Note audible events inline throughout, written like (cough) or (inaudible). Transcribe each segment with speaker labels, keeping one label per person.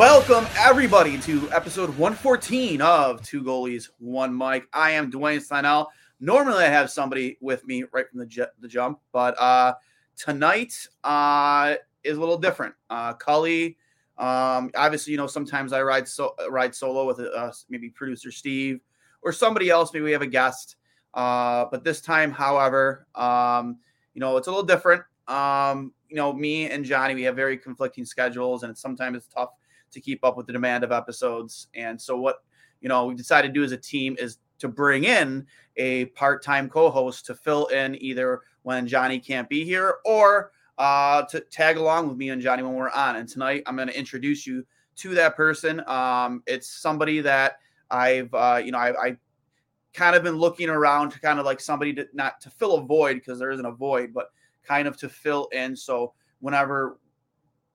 Speaker 1: Welcome, everybody, to episode 114 of Two Goalies, One Mic. I am Duane Steinel. Normally, I have somebody with me right from the, the jump, but uh, tonight uh, is a little different. Uh, Cully, um, obviously, you know, sometimes I ride so ride solo with uh, maybe producer Steve or somebody else. Maybe we have a guest. Uh, but this time, however, um, you know, it's a little different. Um, you know, me and Johnny, we have very conflicting schedules, and sometimes it's tough to keep up with the demand of episodes. And so what you know we decided to do as a team is to bring in a part-time co-host to fill in either when Johnny can't be here or uh, to tag along with me and Johnny when we're on. And tonight I'm going to introduce you to that person. Um, it's somebody that I've uh, you know I, I kind of been looking around to kind of like somebody to not to fill a void because there isn't a void, but kind of to fill in. So whenever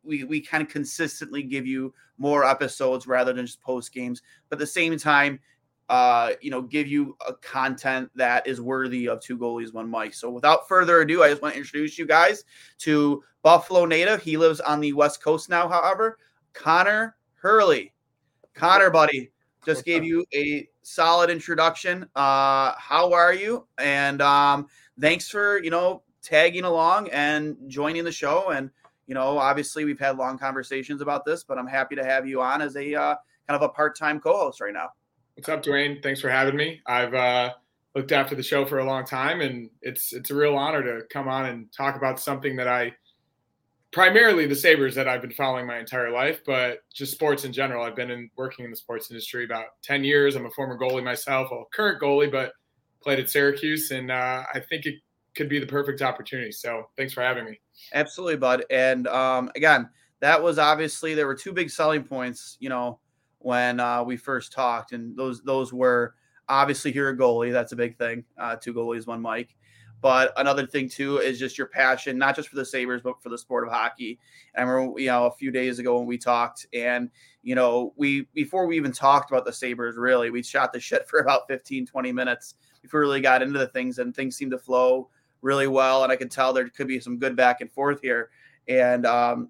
Speaker 1: we we kind of consistently give you more episodes rather than just post games, but at the same time, uh, you know, give you a content that is worthy of two goalies, one mic. So without further ado, I just want to introduce you guys to Buffalo native. He lives on the West Coast now, however, Conor Hurley. Conor, buddy, just gave you a solid introduction. Uh, how are you? And um, thanks for you know tagging along and joining the show and you know, obviously we've had long conversations about this, but I'm happy to have you on as a uh, kind of a part-time co-host right now.
Speaker 2: What's up, Duane? Thanks for having me. I've uh, looked after the show for a long time, and it's it's a real honor to come on and talk about something that I primarily the Sabres that I've been following my entire life, but just sports in general. I've been in, working in the sports industry about 10 years. I'm a former goalie myself, a current goalie, but played at Syracuse, and uh, I think it could be the perfect opportunity. So thanks for having me.
Speaker 1: Absolutely, bud. And um, again, that was obviously there were two big selling points, you know, when uh, we first talked, and those those were obviously you're a goalie. That's a big thing. Uh, two goalies, one mic. But another thing too is just your passion, not just for the Sabres, but for the sport of hockey. And I remember, you know, a few days ago when we talked, and you know, we before we even talked about the Sabres, really, we shot the shit for about 15, 20 minutes before we really got into the things, and things seemed to flow really well, and I can tell there could be some good back and forth here. And um,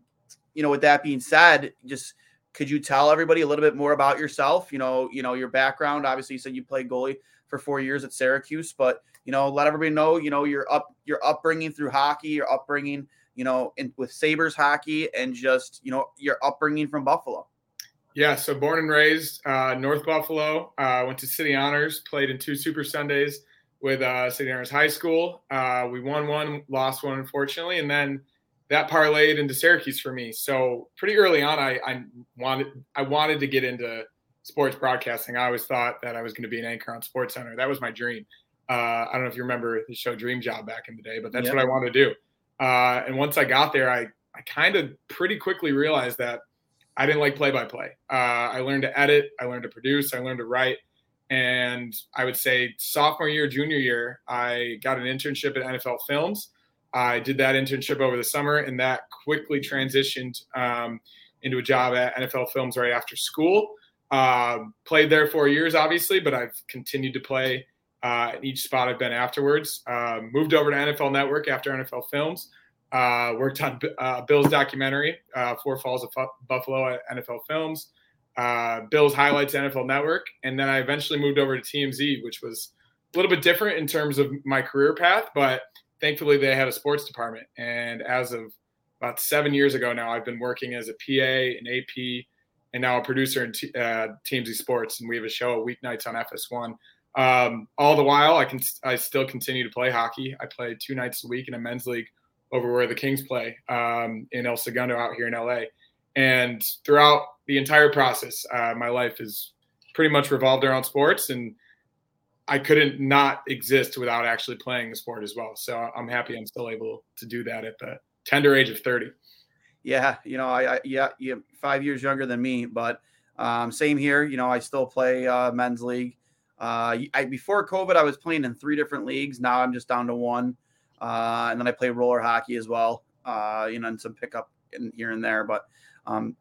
Speaker 1: you know, with that being said, just could you tell everybody a little bit more about yourself? You know, you know your background. Obviously, you said you played goalie for four years at Syracuse, but you know, let everybody know, you know, your up your upbringing through hockey, your upbringing, you know, in, with Sabres hockey, and just you know your upbringing from Buffalo.
Speaker 2: Yeah, so born and raised uh, North Buffalo. Uh, went to City Honors, played in two Super Sundays with uh, St. Aaron's High School. Uh, we won one, lost one, unfortunately, and then that parlayed into Syracuse for me. So pretty early on, I, I wanted I wanted to get into sports broadcasting. I always thought that I was going to be an anchor on Sports Center. That was my dream. Uh, I don't know if you remember the show Dream Job back in the day, but that's yep. what I wanted to do. Uh, and once I got there, I I kind of pretty quickly realized that I didn't like play by play. I learned to edit, I learned to produce, I learned to write. And I would say sophomore year, junior year, I got an internship at NFL Films. I did that internship over the summer, and that quickly transitioned um, into a job at NFL Films right after school. Uh, played there for years, obviously, but I've continued to play uh, in each spot I've been afterwards. Uh, moved over to NFL Network after NFL Films. Uh, worked on uh, Bill's documentary, uh, Four Falls of Buffalo at NFL Films. Bill's highlights NFL Network, and then I eventually moved over to TMZ, which was a little bit different in terms of my career path, but thankfully they had a sports department. And as of about seven years ago now, I've been working as a PA, an AP, and now a producer in t- uh, TMZ Sports, and we have a show at weeknights on FS1. Um, all the while, I can I still continue to play hockey. I play two nights a week in a men's league over where the Kings play um, in El Segundo out here in LA. And throughout the entire process, uh, my life is pretty much revolved around sports, and I couldn't not exist without actually playing the sport as well. So I'm happy I'm still able to do that at the tender age of 30.
Speaker 1: Yeah, you know, I, I yeah, you five years younger than me, but um, same here. You know, I still play uh, men's league. Uh, I, before COVID, I was playing in three different leagues. Now I'm just down to one, uh, and then I play roller hockey as well. Uh, you know, and some pickup in here and there, but um,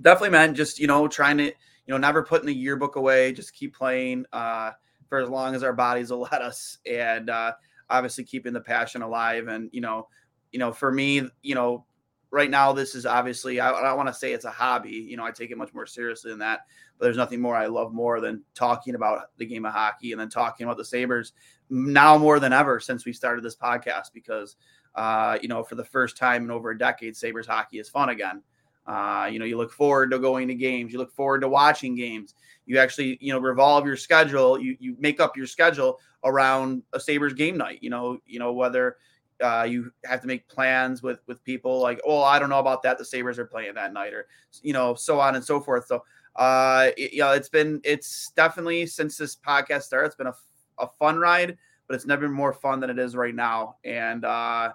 Speaker 1: definitely, man, just you know, trying to you know, never putting the yearbook away. Just keep playing uh, for as long as our bodies will (laughs) let us, and uh, obviously keeping the passion alive. And you know, you know, for me, you know, right now this is obviously I, I don't want to say it's a hobby. You know, I take it much more seriously than that. But there's nothing more I love more than talking about the game of hockey and then talking about the Sabres now more than ever since we started this podcast because uh, you know, for the first time in over a decade, Sabres hockey is fun again. Uh, you know, you look forward to going to games, you look forward to watching games. You actually, you know, revolve your schedule, you you make up your schedule around a Sabres game night. You know, you know, whether uh, you have to make plans with with people like, oh, I don't know about that. The Sabres are playing that night, or you know, so on and so forth. So, uh, it, you know, it's been it's definitely since this podcast started, it's been a, a fun ride, but it's never been more fun than it is right now. And uh,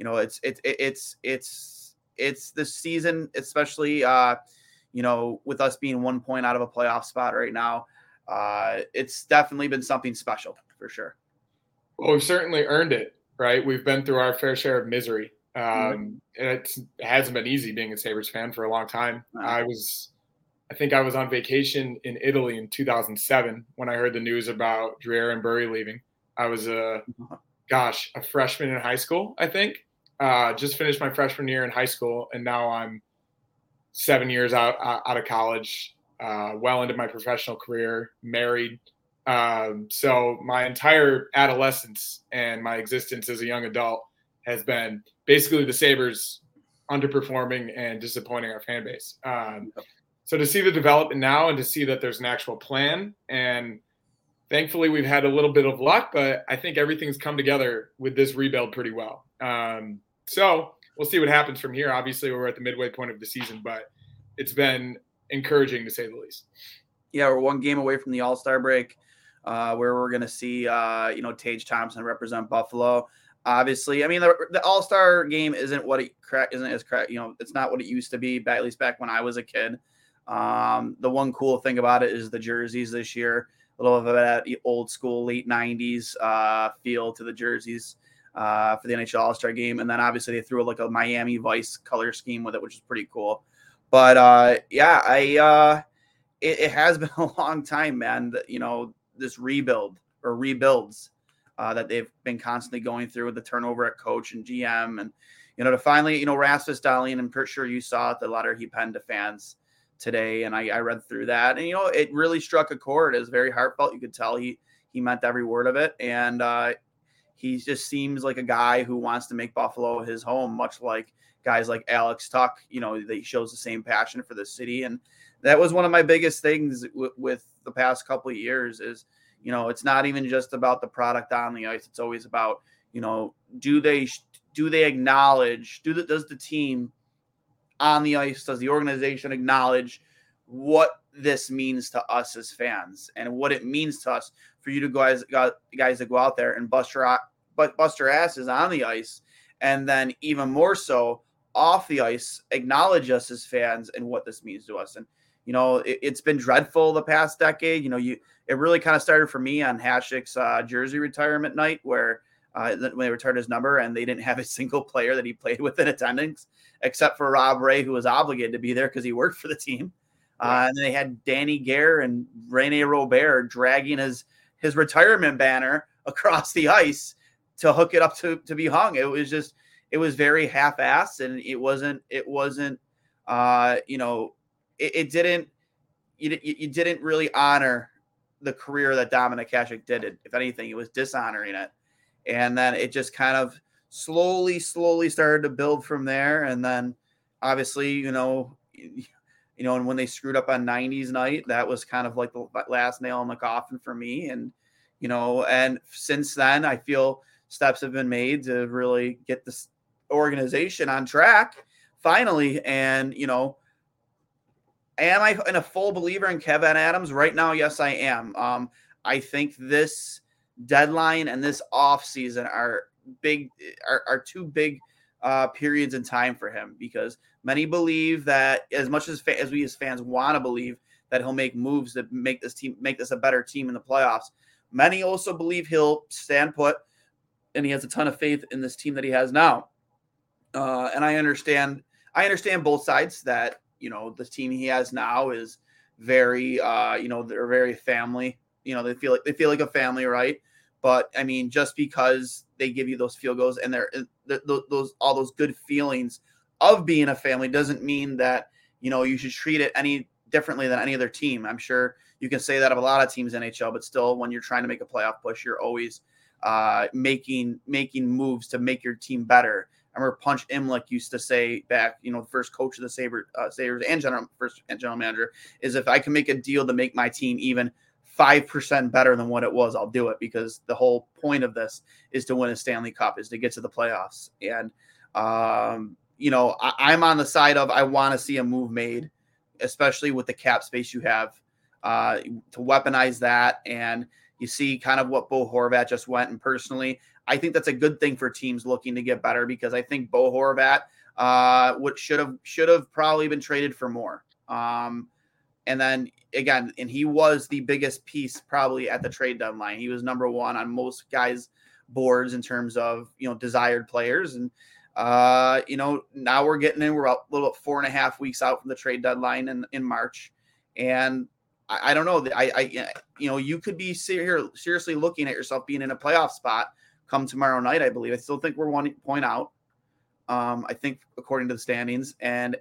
Speaker 1: you know, it's it's it's it's it's this season, especially uh, you know, with us being one point out of a playoff spot right now. Uh, it's definitely been something special for sure.
Speaker 2: Well, we've certainly earned it right? We've been through our fair share of misery. Um, mm-hmm. And it hasn't been easy being a Sabres fan for a long time. I was, I think I was on vacation in Italy in 2007 when I heard the news about Drury and Briere leaving. I was a, uh-huh. gosh, a freshman in high school, I think. Uh, just finished my freshman year in high school, and now I'm seven years out out of college, uh, well into my professional career, married, um, so my entire adolescence and my existence as a young adult has been basically the Sabres underperforming and disappointing our fan base. Um, so to see the development now and to see that there's an actual plan and thankfully we've had a little bit of luck, but I think everything's come together with this rebuild pretty well. Um, so we'll see what happens from here. Obviously, we're at the midway point of the season, but it's been encouraging to say the least.
Speaker 1: Yeah, we're one game away from the All Star break uh, where we're going to see, uh, you know, Tage Thompson represent Buffalo. Obviously, I mean, the, the All Star game isn't what it isn't as correct. You know, it's not what it used to be. Back, at least back when I was a kid. Um, the one cool thing about it is the jerseys this year. A little bit of that old school late '90s uh, feel to the jerseys uh, for the NHL All Star game, and then obviously they threw like a Miami Vice color scheme with it, which is pretty cool. But uh, yeah, I uh, it, it, has (laughs) been a long time, man. That you know this rebuild or rebuilds uh, that they've been constantly going through with the turnover at coach and GM, and you know to finally, you know, Rasmus Dahlin. I'm pretty sure you saw it, the letter he penned to fans today, and I, I read through that, and you know, it really struck a chord. It was very heartfelt. You could tell he he meant every word of it, and uh, he just seems like a guy who wants to make Buffalo his home, much like guys like Alex Tuch. You know, that shows the same passion for the city, and that was one of my biggest things w- with the past couple of years is you know it's not even just about the product on the ice it's always about you know do they do they acknowledge do the, does the team on the ice does the organization acknowledge what this means to us as fans and what it means to us for you to guys guys to go out there and bust your but bust your asses on the ice and then even more so off the ice acknowledge us as fans and what this means to us and you know, it, has been dreadful the past decade. You know, you it really kind of started for me on Hasek's uh, jersey retirement night, where uh, when they retired his number and they didn't have a (laughs) single player that he played with in attendance, except for Rob Ray, who was obligated to be there because he worked for the team. Uh, and they had Danny Gare and Rene Robert dragging his his retirement banner across the ice to hook it up to, to be hung. It was just it was very half-assed and it wasn't it wasn't uh you know it, it didn't you, you didn't really honor the career that Dominik Hasek did. It. If anything, it was dishonoring it. And then it just kind of slowly, slowly started to build from there. And then obviously, you know, you know, and when they screwed up on 90s night, that was kind of like the last nail in the coffin for me. And, you know, and since then, I feel steps have been made to really get this organization on track finally. And, you know, am I in a full believer in Kevyn Adams right now? Yes, I am. Um, I think this deadline and this off season are big are, are two big uh, periods in time for him because many believe that as much as fa- as we as fans want to believe that he'll make moves that make this team make this a better team in the playoffs. Many also believe he'll stand put, and he has a ton of faith in this team that he has now. Uh, and I understand I understand both sides that you know the team he has now is very uh you know they're very family you know they feel like they feel like a family right but i mean just because they give you those field goals and they're, those all those good feelings of being a family doesn't mean that you know you should treat it any differently than any other team i'm sure you can say that of a lot of teams in nhl but still when you're trying to make a playoff push you're always uh making making moves to make your team better I remember Punch Imlach used to say back, you know, first coach of the Saber, uh, Sabres and general first and general manager is if I can make a deal to make my team even five percent better than what it was, I'll do it because the whole point of this is to win a Stanley Cup, is to get to the playoffs. And um, you know, I, am on the side of I want to see a move made, especially with the cap space you have uh, to weaponize that. And you see kind of what Bo Horvat just went. And personally, I think that's a good thing for teams looking to get better because I think Bo Horvat uh, what should have should have probably been traded for more. Um, and then again, and he was the biggest piece probably at the trade deadline. He was number one on most guys' boards in terms of you know desired players. And uh, you know now we're getting in. We're about a little four and a half weeks out from the trade deadline in in March, and I, I don't know. I, I you know you could be ser- seriously looking at yourself being in a playoff spot come tomorrow night, I believe. I still think we're one point out. Um, I think according to the standings, and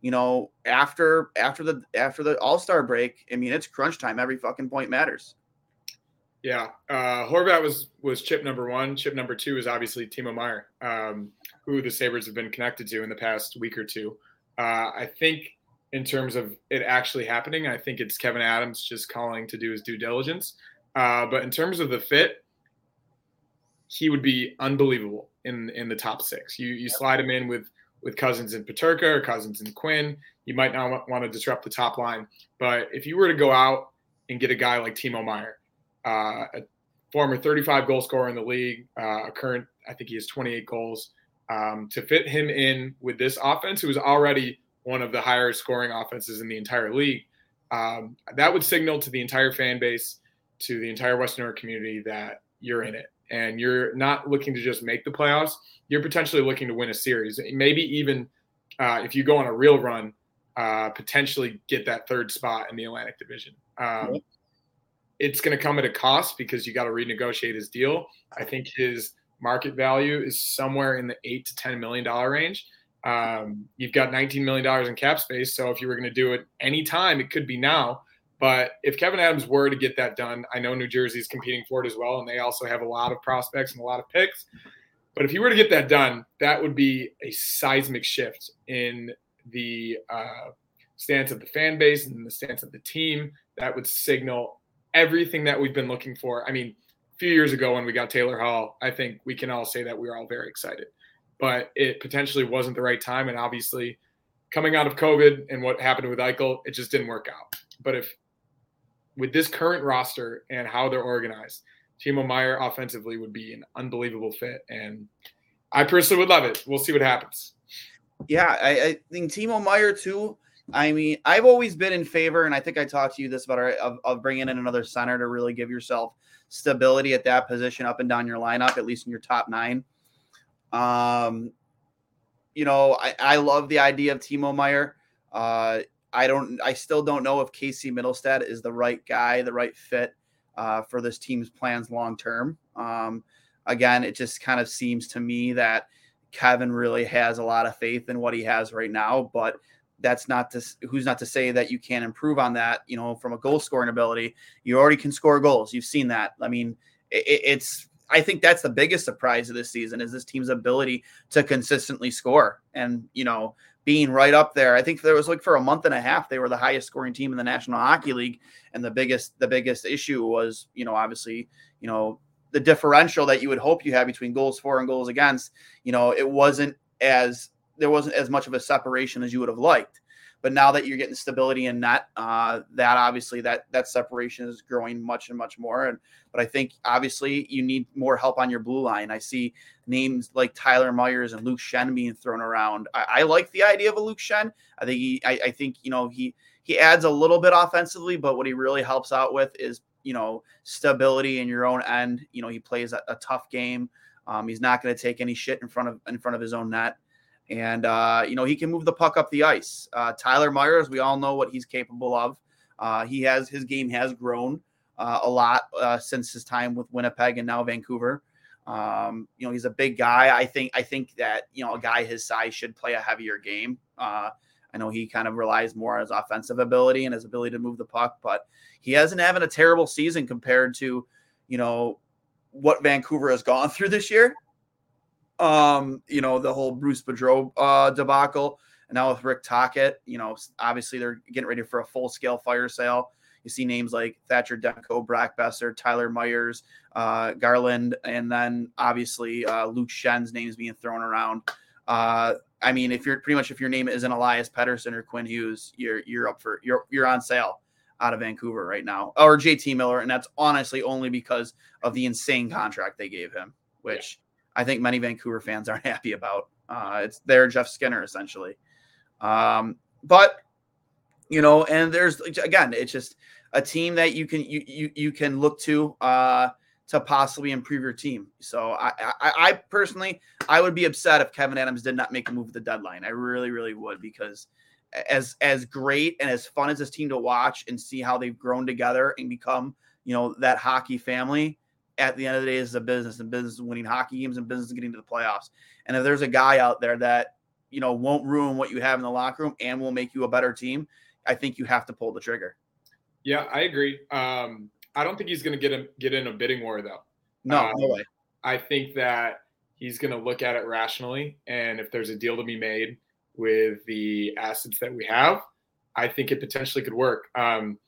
Speaker 1: you know, after after the after the All Star break, I mean, it's crunch time. Every fucking point matters.
Speaker 2: Yeah, uh, Horvat was was chip number one. Chip number two is obviously Timo Meier, um, who the Sabres have been connected to in the past week or two. Uh, I think in terms of it actually happening, I think it's Kevyn Adams just calling to do his due diligence. Uh, but in terms of the fit, he would be unbelievable in in the top six. You you slide him in with with Cozens and Peterka or Cozens and Quinn. You might not want to disrupt the top line, but if you were to go out and get a guy like Timo Meier, uh, a former 35 goal scorer in the league, uh, a current I think he has 28 goals, um, to fit him in with this offense, who is already one of the higher scoring offenses in the entire league, um, that would signal to the entire fan base, to the entire Western New York community that you're in it and you're not looking to just make the playoffs, you're potentially looking to win a series. Maybe even uh, if you go on a real run, uh, potentially get that third spot in the Atlantic Division. Um, It's going to come at a cost because you got to renegotiate his deal. I think his market value is somewhere in the eight to ten million dollar range. Um, you've got 19 million dollars in cap space, so if you were going to do it anytime, it could be now. But if Kevyn Adams were to get that done, I know New Jersey's competing for it as well, and they also have a lot of prospects and a lot of picks. But if you were to get that done, that would be a seismic shift in the uh, stance of the fan base and the stance of the team. That would signal everything that we've been looking for. I mean, a few years ago when we got Taylor Hall, I think we can all say that we were all very excited. But it potentially wasn't the right time. And obviously, coming out of COVID and what happened with Eichel, it just didn't work out. But if with this current roster and how they're organized, Timo Meier offensively would be an unbelievable fit. And I personally would love it. We'll see what happens.
Speaker 1: Yeah, I, I think Timo Meier too. I mean, I've always been in favor, and I think I talked to you this about of, of bringing in another center to really give yourself stability at that position up and down your lineup, at least in your top nine. Um, you know, I, I love the idea of Timo Meier. Uh, I don't. I still don't know if Casey Mittelstadt is the right guy, the right fit uh, for this team's plans long term. Um, again, it just kind of seems to me that Kevyn really has a lot of faith in what he has right now, but that's not to who's not to say that you can't improve on that. You know, from a goal scoring ability, you already can score goals. You've seen that. I mean, it, it's. I think that's the biggest surprise of this season is this team's ability to consistently score. And you know, being right up there. I think there was like for a month and a half they were the highest scoring team in the National Hockey League, and the biggest the biggest issue was you know obviously you know the differential that you would hope you have between goals for and goals against. You know it wasn't as there wasn't as much of a separation as you would have liked. But now that you're getting stability in net, uh, that obviously that that separation is growing much and much more. And but I think obviously you need more help on your blue line. I see names like Tyler Myers and Luke Schenn being thrown around. I, I like the idea of a Luke Schenn. I think he I, I think you know he he adds a little bit offensively, but what he really helps out with is you know stability in your own end. You know he plays a, a tough game. Um, he's not going to take any shit in front of in front of his own net and uh, you know he can move the puck up the ice. Uh, Tyler Myers, we all know what he's capable of. Uh, he has his game has grown uh, a lot uh, since his time with Winnipeg and now Vancouver. Um, you know he's a big guy. I think I think that you know a guy his size should play a heavier game. Uh, I know he kind of relies more on his offensive ability and his ability to move the puck, but he hasn't having a terrible season compared to you know what Vancouver has gone (laughs) through this year um, you know, the whole Bruce Boudreau uh, debacle. And now with Rick Tocchet, you know, obviously they're getting ready for a full scale fire sale. You see names like Thatcher Demko, Brock Boeser, Tyler Myers, uh, Garland, and then obviously uh, Luke Schenn's names being thrown around. Uh, I mean, if you're pretty much if your name isn't Elias Pettersson or Quinn Hughes, you're you're up for you're you're on sale out of Vancouver right now, or JT Miller, and that's honestly only because of the insane contract they gave him, which I think many Vancouver fans aren't (laughs) happy about. Uh, it's their Jeff Skinner essentially. Um, but you know, and there's again, it's just a team that you can you you, you can look to uh, to possibly improve your team. So I, I, I personally I would be upset if Kevyn Adams did not make a move at the deadline. I really really would because as as great and as fun as this team to watch and see how they've grown together and become you know that hockey family at the end of the day, is a business, and business is winning hockey games, and business is getting to the playoffs. And if there's a guy out there that you know won't ruin what you have in the locker room and will make you a better team, I think you have to pull the trigger.
Speaker 2: Yeah, I agree. Um, I don't think he's going to get a, get in a bidding war though.
Speaker 1: No, um, no way.
Speaker 2: I think that he's going to look at it rationally, and if there's a deal to be made with the assets that we have, I think it potentially could work. Um,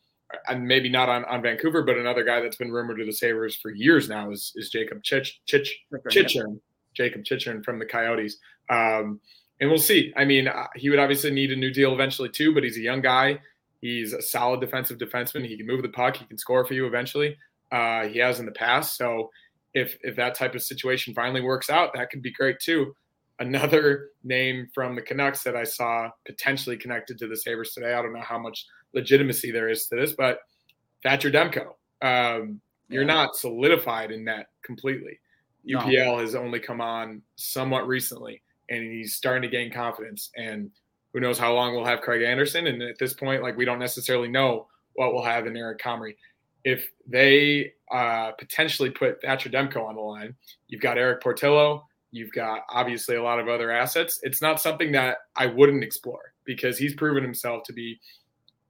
Speaker 2: and maybe not on, on Vancouver, but another guy that's been rumored to the Sabres for years now is, is Jacob Chich, Chich, Chychrun, Jakob Chychrun from the Coyotes. Um, and we'll see. I mean, uh, he would obviously need a new deal eventually too, but he's a young guy. He's a solid defensive defenseman. He can move the puck. He can score for you eventually. Uh, he has in the past. So if if that type of situation finally works out, that could be great too. Another (laughs) name from the Canucks that I saw potentially connected to the Sabres today. I don't know how much legitimacy there is to this, but Thatcher Demko, um, you're not solidified in that completely. No. UPL has only come on somewhat recently, and he's starting to gain confidence. And who knows how long we'll have Craig Anderson? And at this point, like we don't necessarily know what we'll have in Eric Comrie. If they uh, potentially put Thatcher Demko on the line, you've got Erik Portillo, you've got obviously a lot of other assets. It's not something that I wouldn't explore because he's proven himself to be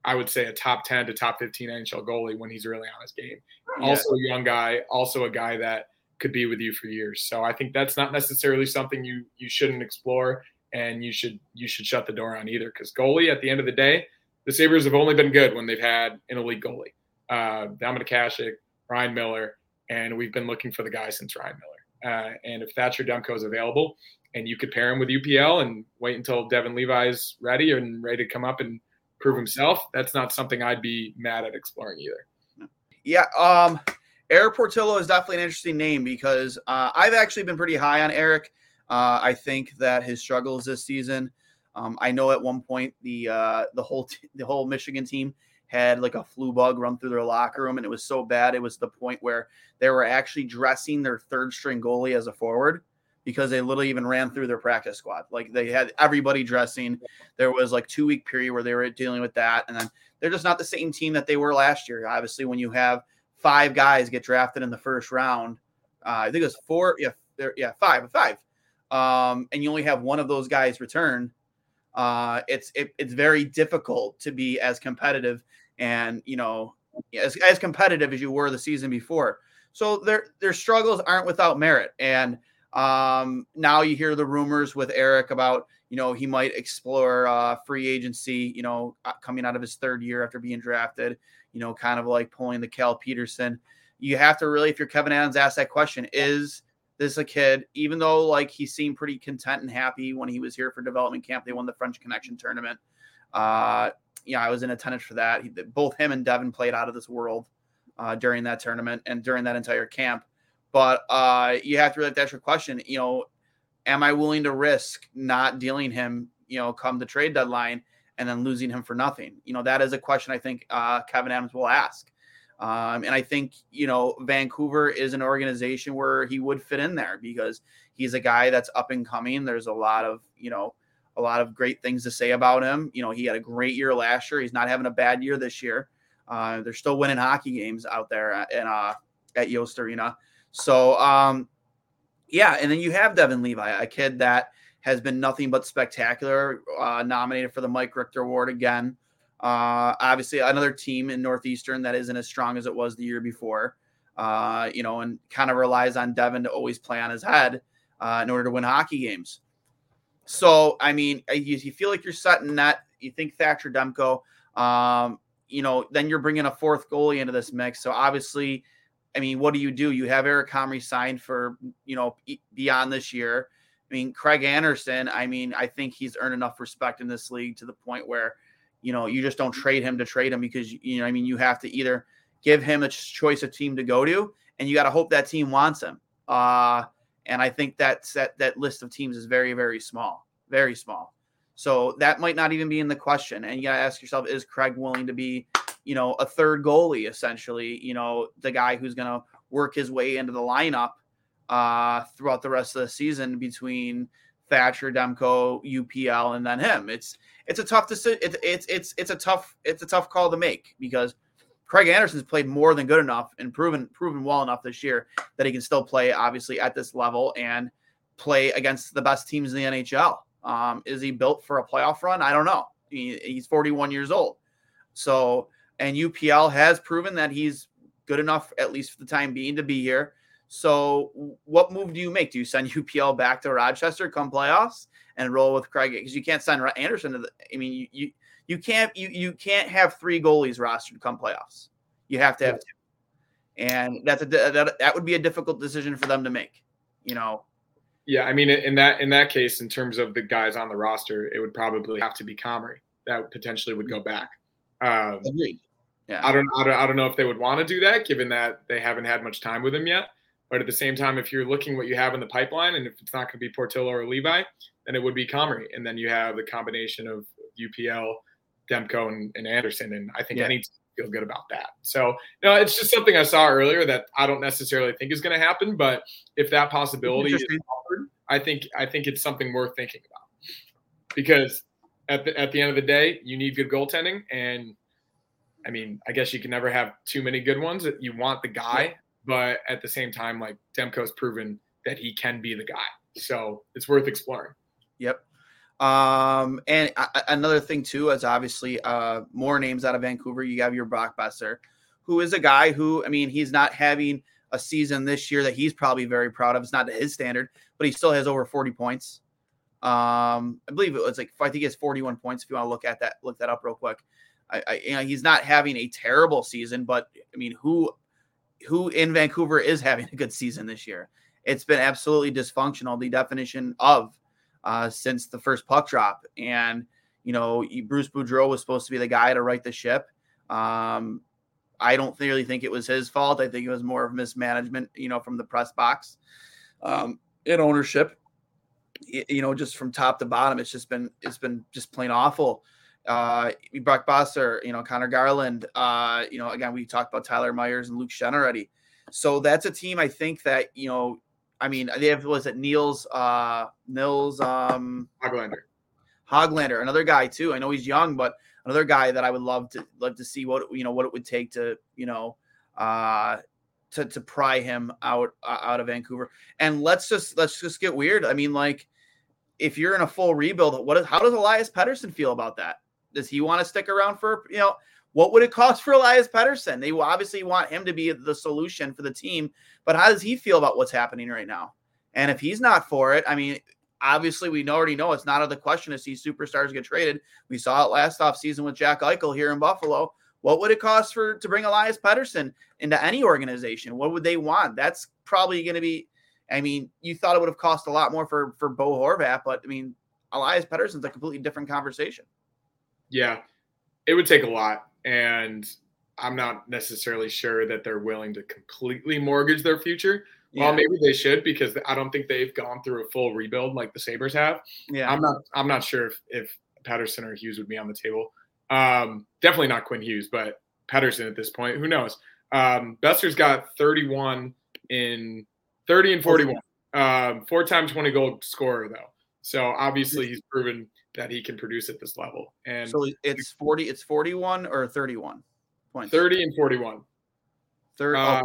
Speaker 2: I would say a top 10 to top 15 NHL goalie when he's really on his game. Yeah. Also a young guy, also a guy that could be with you for years. So I think that's not necessarily something you you shouldn't explore and you should you should shut the door on either because goalie at the end of the day, the Sabres have only been good when they've had an elite goalie. Uh, Dominik Hasek, Ryan Miller, and we've been looking for the guy since Ryan Miller. Uh, and if Thatcher Demko is available and you could pair him with UPL and wait until Devon Levi's ready and ready to come up and prove himself, that's not something I'd be mad at exploring either.
Speaker 1: Yeah, um, Erik Portillo is definitely an interesting name because uh, I've actually been pretty high on Erik. Uh, I think that his struggles this season. Um, I know at one point the uh, the whole t- the whole Michigan team had like a flu bug run through their locker room, and it was so bad it was the point where they were actually dressing their third string goalie as a forward because they literally even ran through their practice squad. Like they had everybody dressing. There was like two week period where they were dealing with that, and then they're just not the same team that they were last year. Obviously, when you have five guys get drafted in the first round, uh, I think it was four, yeah, yeah, five, five, um, and you only have one of those guys return. Uh, it's it, it's very difficult to be as competitive and you know as, as competitive as you were the season before. So their their struggles aren't without merit. And um, now you hear the rumors with Erik about you know he might explore uh, free agency. You know, uh, coming out of his third year after being drafted. You know, kind of like pulling the Cal Petersen. You have to really, if you're Kevyn Adams, ask that question: Is this a kid? Even though like he seemed pretty content and happy when he was here for development camp, they won the French Connection tournament. Uh, yeah, I was in attendance for that. He, both him and Devon played out of this world uh, during that tournament and during that entire camp. But uh, you have to really have to ask your question. You know, am I willing to risk not dealing him? You know, come the trade deadline and then losing him for nothing. You know, that is a question I think uh, Kevyn Adams will ask. Um, and I think you know Vancouver is an organization where he would fit in there because he's a guy that's up and coming. There's a lot of you know a lot of great things to say about him. You know, he had a great year last year. He's not having a bad year this year. Uh, they're still winning hockey games out there in, uh, at Yost Arena. So, um, yeah, and then you have Devon Levi, a kid that has been nothing but spectacular, uh, nominated for the Mike Richter Award again. Uh, obviously, another team in Northeastern that isn't as strong as it was the year before, uh, you know, and kind of relies on Devon to always play on his head uh, in order to win hockey games. So, I mean, uh, you, you feel like you're setting that. You think Thatcher Demko, um, you know, then you're bringing a fourth goalie into this mix. So obviously, I mean, what do you do? You have Eric Comrie signed for, you know, beyond this year. I mean, Craig Anderson, I mean, I think he's earned enough respect in this league to the point where, you know, you just don't trade him to trade him because, you know, I mean, you have to either give him a choice of team to go to and you got to hope that team wants him. Uh, and I think that that that list of teams is very very small, very small. So that might not even be in the question. And you got to ask yourself: Is Craig willing to be, you know, a third goalie essentially? You know, the guy who's going to work his way into the lineup uh, throughout the rest of the season between Thatcher, Demko, UPL, and then him. It's it's a tough decision. It's it's it's it's a tough it's a tough call to make because Craig Anderson's played more than good enough and proven proven well enough this year that he can still play obviously at this level and play against the best teams in the NHL. Um, is he built for a playoff run? I don't know. He, he's 41 years old. So, and UPL has proven that he's good enough, at least for the time being, to be here. So, what move do you make? Do you send (laughs) UPL back to Rochester come playoffs and roll with Craig? Because you can't send Anderson to the. I mean, you, you you can't you you can't have three goalies rostered come playoffs. You have to have two, and that's a that, that would be a difficult decision for them to make. You know.
Speaker 2: Yeah, I mean, in that in that case, in terms of the guys on the roster, it would probably have to be Comrie that potentially would go back. Um, Agreed. Yeah. I don't, I don't I don't know if they would want to do that, given that they haven't had much time with him yet. But at the same time, if you're looking what you have in the pipeline, and if it's not going to be Portillo or Levi, then it would be Comrie, and then you have the combination of UPL Demko and, and Anderson, and I think yeah. any feel good about that. So, no, it's just something I saw earlier that I don't necessarily think is going to happen, but if that possibility is offered, I think I think it's something worth thinking about because at the at the end of the day, you need good goaltending, and I mean, I guess you can never have too many good ones. You want the guy, but at the same time, like Demko's proven that he can be the guy, so it's worth exploring.
Speaker 1: Yep. Um, and uh, another thing too is obviously uh, more names out of Vancouver. You have your Brock Boeser, who is a guy who, I mean, he's not having a season this year that he's probably very proud of. It's not to his standard, but he still has over 40 points. Um, I believe it was like I think he has 41 points. If you want to look at that, look that up real quick. I, I you know, he's not having a terrible season, but I mean, who who in Vancouver is having a good season this year? It's been absolutely dysfunctional. The definition of uh, since the first puck drop. And, you know, Bruce Boudreau was supposed to be the guy to right the ship. Um, I don't really think it was his fault. I think it was more of mismanagement, you know, from the press box um, in ownership. You know, just from top to bottom, it's just been it's been just plain awful. Uh, Brock Boeser, you know, Conor Garland. Uh, you know, again, we talked about Tyler Myers and Luke Schenn already. So that's a team I think that you know I mean, they have was it Niels uh Nils um
Speaker 2: Hoglander.
Speaker 1: Hoglander, another guy too. I know he's young, but another guy that I would love to love to see what you know what it would take to you know uh to to pry him out uh, out of Vancouver. And let's just let's just get weird. I mean, like if you're in a full rebuild, what is how does Elias Pettersson feel about that? Does he want to stick around for you know? What would it cost for Elias Pettersson? They obviously want him to be the solution for the team, but how does he feel about what's happening right now? And if he's not for it, I mean, obviously we already know it's not out of the question to see superstars get traded. We saw it last offseason with Jack Eichel here in Buffalo. What would it cost for to bring Elias Pettersson into any organization? What would they want? That's probably going to be. I mean, you thought it would have cost a lot more for for Bo Horvat, but I mean, Elias Pettersson's a completely different conversation.
Speaker 2: Yeah, it would take a lot, and I'm not necessarily sure that they're willing to completely mortgage their future. Yeah. Well, maybe they should because I don't think they've gone through a full rebuild like the Sabres have.
Speaker 1: Yeah,
Speaker 2: I'm not. I'm not sure if, if Pettersson or Hughes would be on the table. Um, definitely not Quinn Hughes, but Pettersson at this point. Who knows? Um, Bester's got 31 in 30 and 41. Um, four time 20 goal scorer though. So obviously he's proven that he can produce at this level. And
Speaker 1: so it's 40, it's 41 or 31
Speaker 2: points. 30 and 41.
Speaker 1: 30, uh,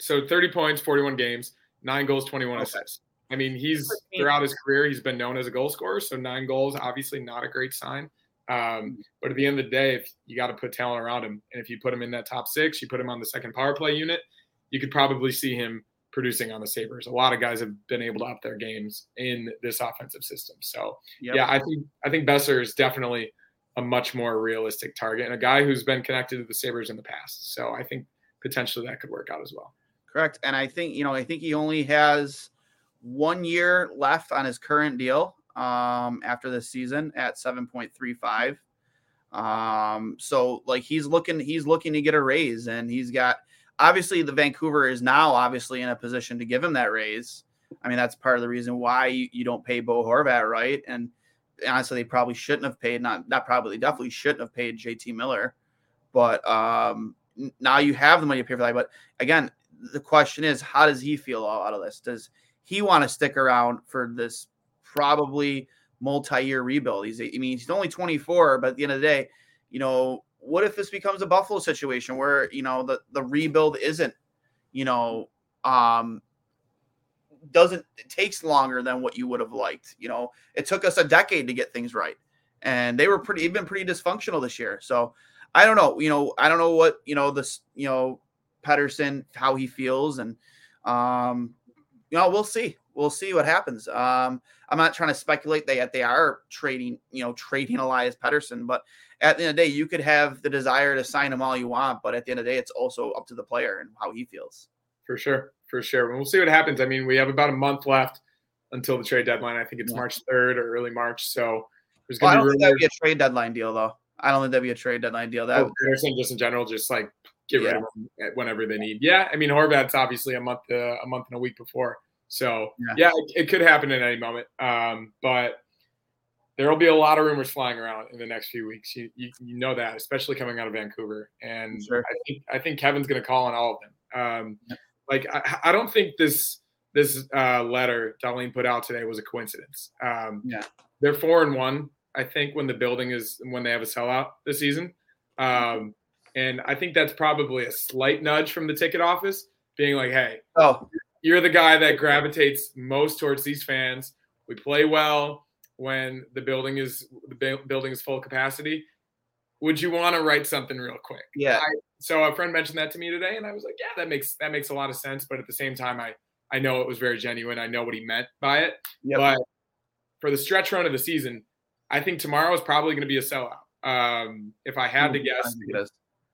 Speaker 2: so 30 points, 41 games, nine goals, 21 okay. assists. I mean, he's throughout his career, he's been known as a goal scorer. So nine goals, obviously not a great sign. Um, mm-hmm. but at the end of the day, if you got to put talent around him, and if you put him in that top six, you put him on the second power play unit, you could probably see him producing on the Sabres. A lot of guys have been able to up their games in this offensive system. So yep. yeah, I think I think Boeser is definitely a much more realistic target and a guy who's been connected to the Sabres in the past. So I think potentially that could work out as well.
Speaker 1: Correct. And I think, you know, I think he only has one year left on his current deal um, after this season at 7.35. Um, so like he's looking, he's looking to get a raise and he's got, obviously the Vancouver is now obviously in a position to give him that raise. I mean, that's part of the reason why you, you don't pay Bo Horvat, right? And honestly, they probably shouldn't have paid, not, not probably, definitely shouldn't have paid JT Miller. But um, now you have the money to pay for that. But again, the question is, how does he feel out of this? Does he want to stick around for this probably multi-year rebuild? He's, I mean, he's only 24, but at the end of the day, you know, what if this becomes a Buffalo situation where you know the the rebuild isn't, you know, um, doesn't it takes longer than what you would have liked. You know, it took us a decade to get things right, and they were pretty even pretty dysfunctional this year. So I don't know. You know, I don't know what you know this. You know, Pettersson how he feels, and um, you know, we'll see. We'll see what happens. Um, I'm not trying to speculate that they are trading, you know, trading (laughs) Elias Pettersson, but at the end of the day, you could have the desire to sign him all you want, but at the end of the day, it's also up to the player and how he feels.
Speaker 2: For sure, for sure. And We'll see what happens. I mean, we have about a month left until the trade deadline. I think it's yeah. March 3rd or early March. So
Speaker 1: there's going well, to be. I don't think that'd be a trade deadline deal, though. I don't think that'd be a trade deadline deal. That
Speaker 2: oh, just in general, just like get yeah. rid of him whenever they need. Yeah, I mean Horvat's obviously a month, uh, a month and a week before. So yeah, yeah it, it, could happen at any moment. Um, but there will be a lot of rumors flying around in the next few weeks. You, you, you know that, especially coming out of Vancouver. And sure. I think I think Kevyn's going to call on all of them. Um, yeah. Like I, I, don't think this this uh, letter Dahlin put out today was a coincidence. Um,
Speaker 1: yeah,
Speaker 2: they're four and one. I think when the building is when they have a sellout this season. Um, and I think that's probably a slight nudge from the ticket office, being like, "Hey,
Speaker 1: oh,
Speaker 2: you're the guy that gravitates most towards these fans. We play well when the building is the building is full capacity. Would you want to write something real quick?
Speaker 1: Yeah. I,
Speaker 2: so a friend mentioned that to me today, and I was like, yeah, that makes that makes a lot of sense. But at the same time, I I know it was very genuine. I know what he meant by it. Yep. But for the stretch run of the season, I think tomorrow is probably going to be a sellout. Um, if I had to guess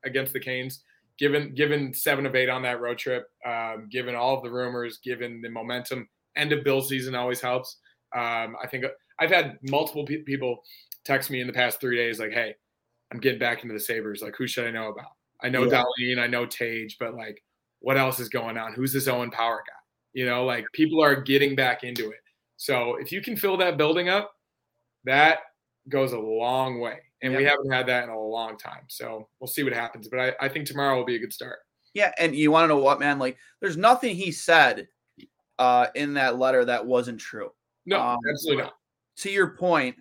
Speaker 2: against the Canes, given given seven of eight on that road trip, um, given all of the rumors, given the momentum, end of bill season always helps. Um, I think I've had multiple pe- people text me in the past three days like, "Hey, I'm getting back into the Sabres. Like, who should I know about? I know yeah. Dahlin, I know Tage, but like, what else is going on? Who's this Owen Power guy? You know, like people are getting back into it. So if you can fill that building up, that goes a long way. And yep. we haven't had that in a long time. So we'll see what happens. But I, I think tomorrow will be a good start.
Speaker 1: Yeah. And you want to know what, man? Like, there's nothing he said uh, in that letter that wasn't true.
Speaker 2: No,
Speaker 1: Um,
Speaker 2: absolutely not.
Speaker 1: To your point,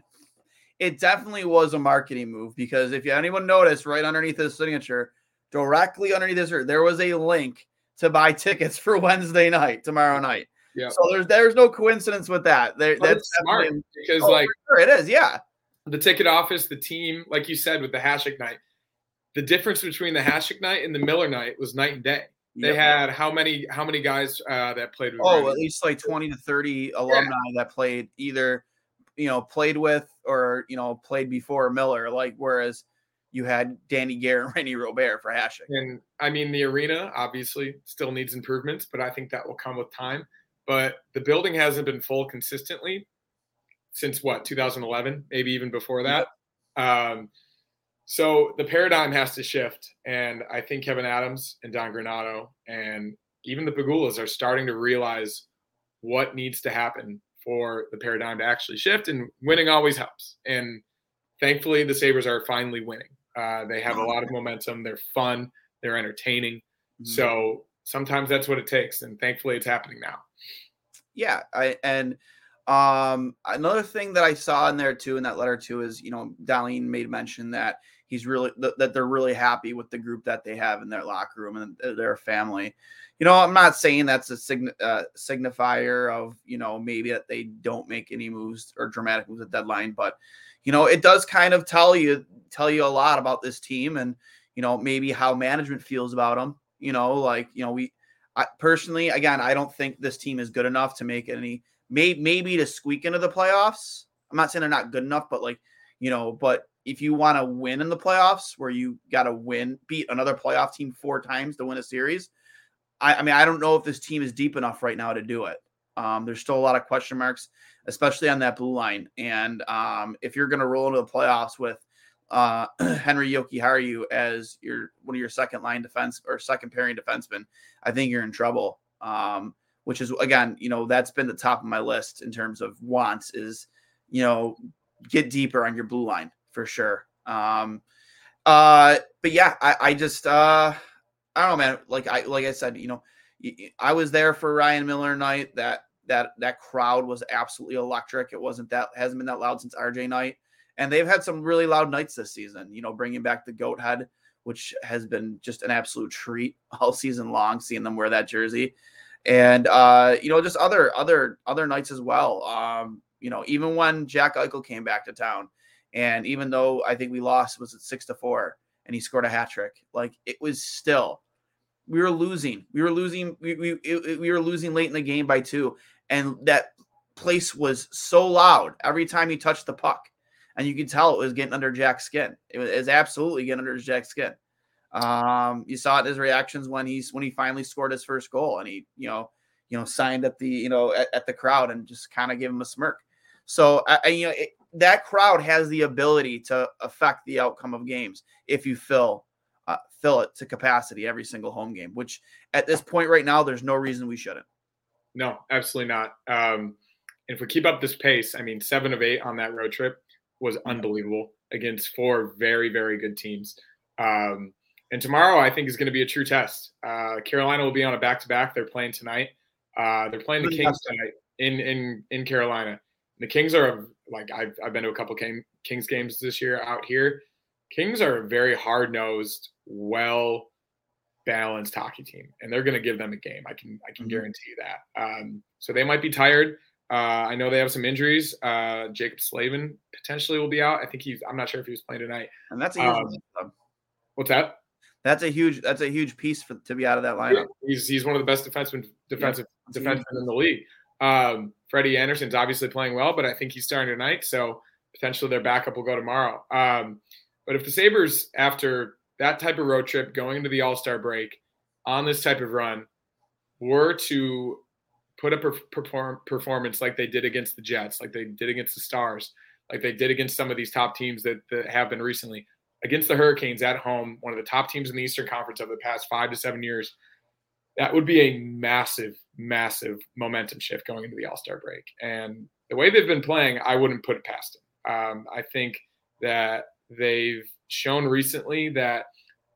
Speaker 1: it definitely was a marketing move because if you anyone noticed, right underneath his signature, directly underneath his, there was a link to buy tickets (laughs) for Wednesday night, tomorrow night.
Speaker 2: Yeah.
Speaker 1: So there's there's no coincidence with that. There, that's
Speaker 2: smart because
Speaker 1: Oh,
Speaker 2: like
Speaker 1: sure, it is. Yeah.
Speaker 2: The ticket office, the team, like you said with the Hasek night, the difference between the Hasek night and the Miller night was night and day. They
Speaker 1: Yep.
Speaker 2: had how many how many guys uh, that played with
Speaker 1: Oh,
Speaker 2: Randy?
Speaker 1: at least like 20 to 30 alumni that played either, you know, played with or, you know, played before Miller. Like, whereas you had Danny Garrett and Randy Robert for Hasek.
Speaker 2: And I mean, the arena obviously still needs improvements, but I think that will come with time. But the building hasn't been full consistently since what 2011, maybe even before that. Um, so the paradigm has to shift, and I think Kevyn Adams and Don Granato and even the Pegulas are starting to realize what needs to happen for the paradigm to actually shift. And winning always helps. And thankfully, the Sabres are finally winning. Uh, they have a lot of momentum. They're fun. They're entertaining.
Speaker 1: Mm-hmm.
Speaker 2: So sometimes that's what it takes, and thankfully, it's happening now.
Speaker 1: yeah i and um another thing that i saw in there too in that letter too is you know darlene made mention that he's really th- that they're really happy with the group that they have in their locker room and their family. You know i'm not saying that's a sign- uh, signifier of you know maybe that they don't make any moves or dramatic moves at deadline but you know it does kind of tell you tell you a lot about this team and you know maybe how management feels about them you know like you know we I personally, again, I don't think this team is good enough to make any, may, maybe to squeak into the playoffs. I'm not saying they're not good enough, but like, you know, but if you want to win in the playoffs where you got to win, beat another playoff team four times to win a series, I, I mean, I don't know if this team is deep enough right now to do it. Um, there's still a lot of question marks, especially on that blue line. And um, if you're going to roll into the playoffs with uh, (clears throat) Henri Jokiharju as your one of your second line defense or second pairing defensemen, I think you're in trouble. Um, which is again, you know, that's been the top of my list in terms of wants is, you know, get deeper on your blue line for sure. Um, uh, but yeah, I, I just uh, I don't know, man. Like I like I said, you know, I was there for Ryan Miller night. That that that crowd was absolutely electric. It wasn't that hasn't been that loud since RJ night, and they've had some really loud nights this season. You know, bringing back the goat head, which has been just an absolute treat (laughs) all season long. Seeing them wear that jersey, and uh, you know, just other other other nights as well. Um, you know, even when Jack Eichel came back to town, and even though I think we lost, was it six to four, and he scored a hat trick, like it was still we were losing. We were losing. We we it- we were losing late in the game by two, and that place was so loud every time he touched the puck, and you could tell it was getting under Jack's skin. It was, it was absolutely getting under Jack's skin. Um, you saw it in his reactions when he's when he finally scored his first goal, and he you know you know signed at the you know at, at the crowd and just kind of gave him a smirk. So I, I- you know it, that crowd has the ability to affect the outcome of games if you fill uh, fill it to capacity every single home game. Which at this point right now, there's no reason we shouldn't.
Speaker 2: No, absolutely not. Um, if we keep up this pace, I mean, seven of eight on that road trip was unbelievable against four very, very good teams. Um, and tomorrow, I think, is going to be a true test. Uh, Carolina will be on a back to back. They're playing tonight. Uh, they're playing the Kings tonight in in in Carolina. The Kings are like I've I've been to a couple King, Kings games this year out here. Kings are a very hard nosed, well balanced hockey team, and they're going to give them a game. I can I can
Speaker 1: Mhm.
Speaker 2: guarantee that. Um, so they might be tired. Uh, I know they have some injuries. Uh, Jaccob Slavin potentially will be out. I think he's. I'm not sure if he was playing tonight.
Speaker 1: And that's a huge,
Speaker 2: Um, What's that?
Speaker 1: That's a huge that's a huge piece for to be out of that lineup.
Speaker 2: He's he's one of the best defensemen defensive
Speaker 1: huge
Speaker 2: defensemen in the league. Um, Freddie Andersen's obviously playing well, but I think he's starting tonight, so potentially their backup will go tomorrow. Um, but if the Sabres, after that type of road trip, going into the All Star break, on this type of run, were to put up a perform, performance like they did against the Jets, like they did against the Stars, like they did against some of these top teams that, that have been recently, against the Hurricanes at home, one of the top teams in the Eastern Conference over the past five to seven years, that would be a massive, massive momentum shift going into the All Star break. And the way they've been playing, I wouldn't put it past them. Um, I think that they've shown recently that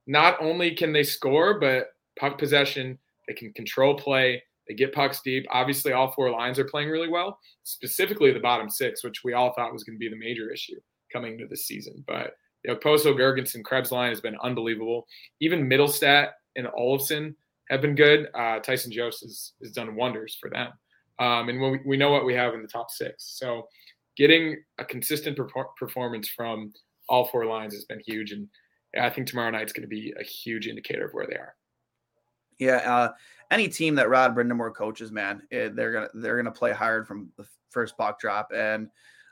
Speaker 2: not only can they score, but puck possession, they can control play, They get pucks deep. Obviously, all four lines are playing really well, specifically the bottom six, which we all thought was going to be the major issue coming into the season. But you know, Poso, Girgensons, Krebs line has been unbelievable. Even Mittelstadt and Olofsson have been good. Uh, Tyson Jost has, has done wonders for them. Um, and we, we know what we have in the top six. So getting a consistent performance from all four lines has been huge. And I think tomorrow night's going to be a huge indicator of where they are.
Speaker 1: Yeah, uh, any team that Rod Brind'Amour coaches, man, eh, they're gonna they're gonna play hard from the first puck drop. And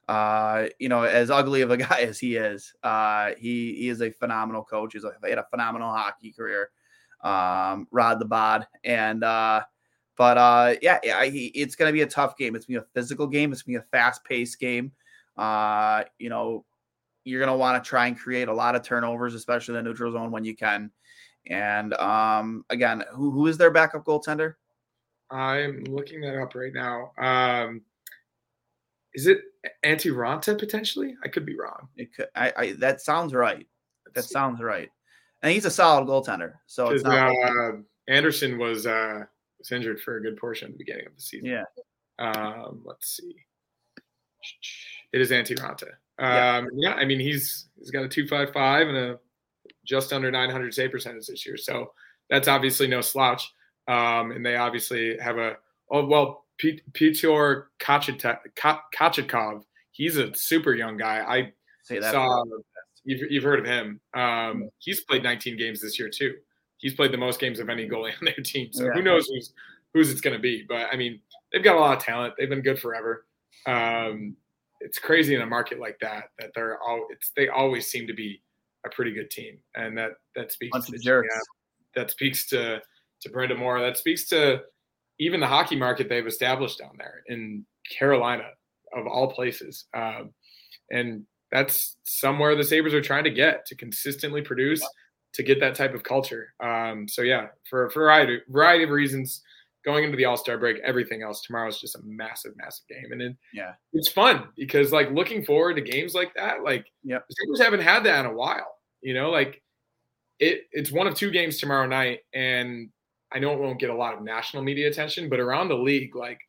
Speaker 1: uh, you know, as ugly of a (laughs) guy as he is, uh, he he is a phenomenal coach. He's a, he had a phenomenal hockey career. Um, Rod the Bod, and uh, but uh, yeah, yeah he, it's gonna be a tough game. It's gonna be a physical game. It's gonna be a fast paced game. Uh, you know, you're going to want to try and create a lot of turnovers, especially the neutral zone when you can. And um, again, who, who is their backup goaltender?
Speaker 2: I'm looking that up right now. Um, is it Antti Raanta potentially? I could be wrong.
Speaker 1: It could. I, I that sounds right. That sounds right. And he's a solid goaltender. So it's not
Speaker 2: uh, Andersen was uh, was injured for a good portion of the beginning of the season.
Speaker 1: Yeah.
Speaker 2: Um, let's see. It is Antti Raanta. Um, yeah. yeah, I mean he's he's got a two five five and a just under 900 save percentage this year, so that's obviously no slouch. Um, and they obviously have a oh well, Pyotr Kochetkov. He's a super young guy. I Say that saw you've, you've heard of him. Um, he's played 19 games this year too. He's played the most games of any goalie (laughs) on their team. So yeah. who knows who's who's it's going to be? But I mean, they've got a lot of talent. They've been good forever. Um, it's crazy in a market like that that they're all it's they always seem to be a pretty good team, and that that speaks Bunch to GM, that speaks to to Brind'Amour. That speaks to even the hockey market they've established down there in Carolina, of all places. Um, and that's somewhere the Sabres are trying to get to consistently produce, to get that type of culture. Um, so yeah, for, a variety, variety of reasons, going into the All Star break, everything else tomorrow is just a massive, massive game, and then
Speaker 1: yeah,
Speaker 2: it's fun because like looking forward to games like that, like
Speaker 1: yeah,
Speaker 2: the Sabres haven't had that in a while. You know, like it it's one of two games tomorrow night, and I know it won't get a lot of national media attention, but around the league, like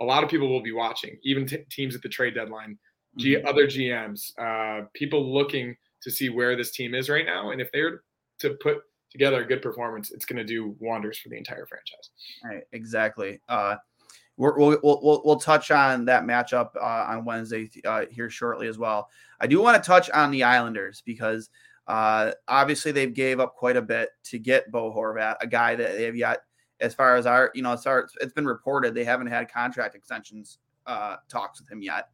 Speaker 2: a lot of people will be watching, even t- teams at the trade deadline, G- mm-hmm. other GMs, uh, people looking to see where this team is right now, and if they're to put together a good performance, it's going to do wonders for the entire franchise.
Speaker 1: Right, exactly. Uh, we will we'll, we'll touch on that matchup uh, on Wednesday uh, here shortly as well. I do want to touch on the Islanders because uh, obviously they've gave up quite a bit to get Bo Horvat, a guy that they have yet, as far as our, you know, as far it's been reported, they haven't had contract extensions uh, talks with him yet.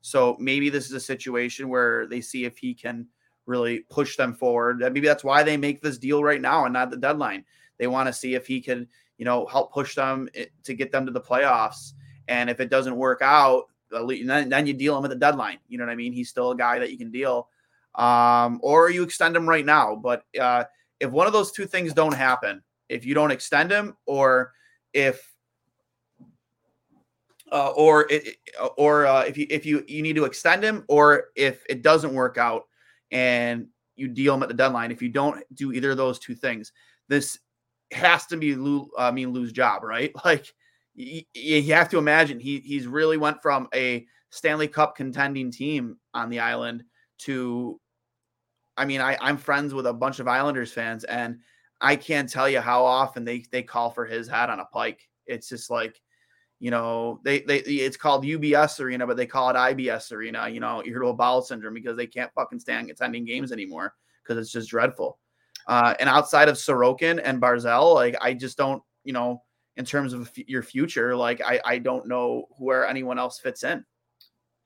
Speaker 1: So maybe this is a situation where they see if he can – really push them forward. Maybe that's why they make this deal right now and not the deadline. They want to see if he can, you know, help push them eh, to get them to the playoffs. And if it doesn't work out, then, then you deal him at the deadline. You know what I mean? He's still a guy that you can deal, um, or you extend him right now. But uh, if one of those two things don't happen, if you don't extend him, or if uh, or it, or uh, if you if you you need to extend him, or if it doesn't work out, and you deal them at the deadline. If you don't do either of those two things, this has to be Lou, I mean Lou's job, right? (laughs) Like you, you have to imagine he he's really went from a Stanley Cup contending team on the island to I mean, I, I'm friends with a bunch of Islanders fans, and I can't tell you how often they they call for his hat on a pike. It's just like you know, they they it's called UBS Arena, but they call it IBS Arena. You know, irritable bowel syndrome because they can't fucking stand attending games anymore because it's just dreadful. Uh, and outside of Sorokin and Barzal, like I just don't, you know, in terms of your future, like I I don't know where anyone else fits in.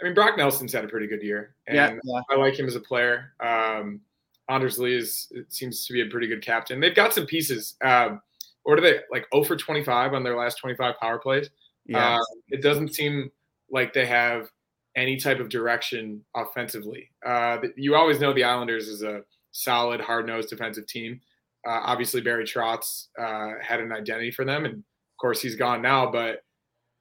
Speaker 2: I mean, Brock Nelson's had a pretty good year, and yeah, yeah. I like him as a player. Um, Anders Lee is seems to be a pretty good captain. They've got some pieces. Um, what are they like? 0 for 25 on their last 25 power plays. Yeah. Uh, it doesn't seem like they have any type of direction offensively. Uh, you always know the Islanders is a solid, hard nosed defensive team. Uh, obviously, Barry Trotz uh, had an identity for them, and of course, he's gone now. But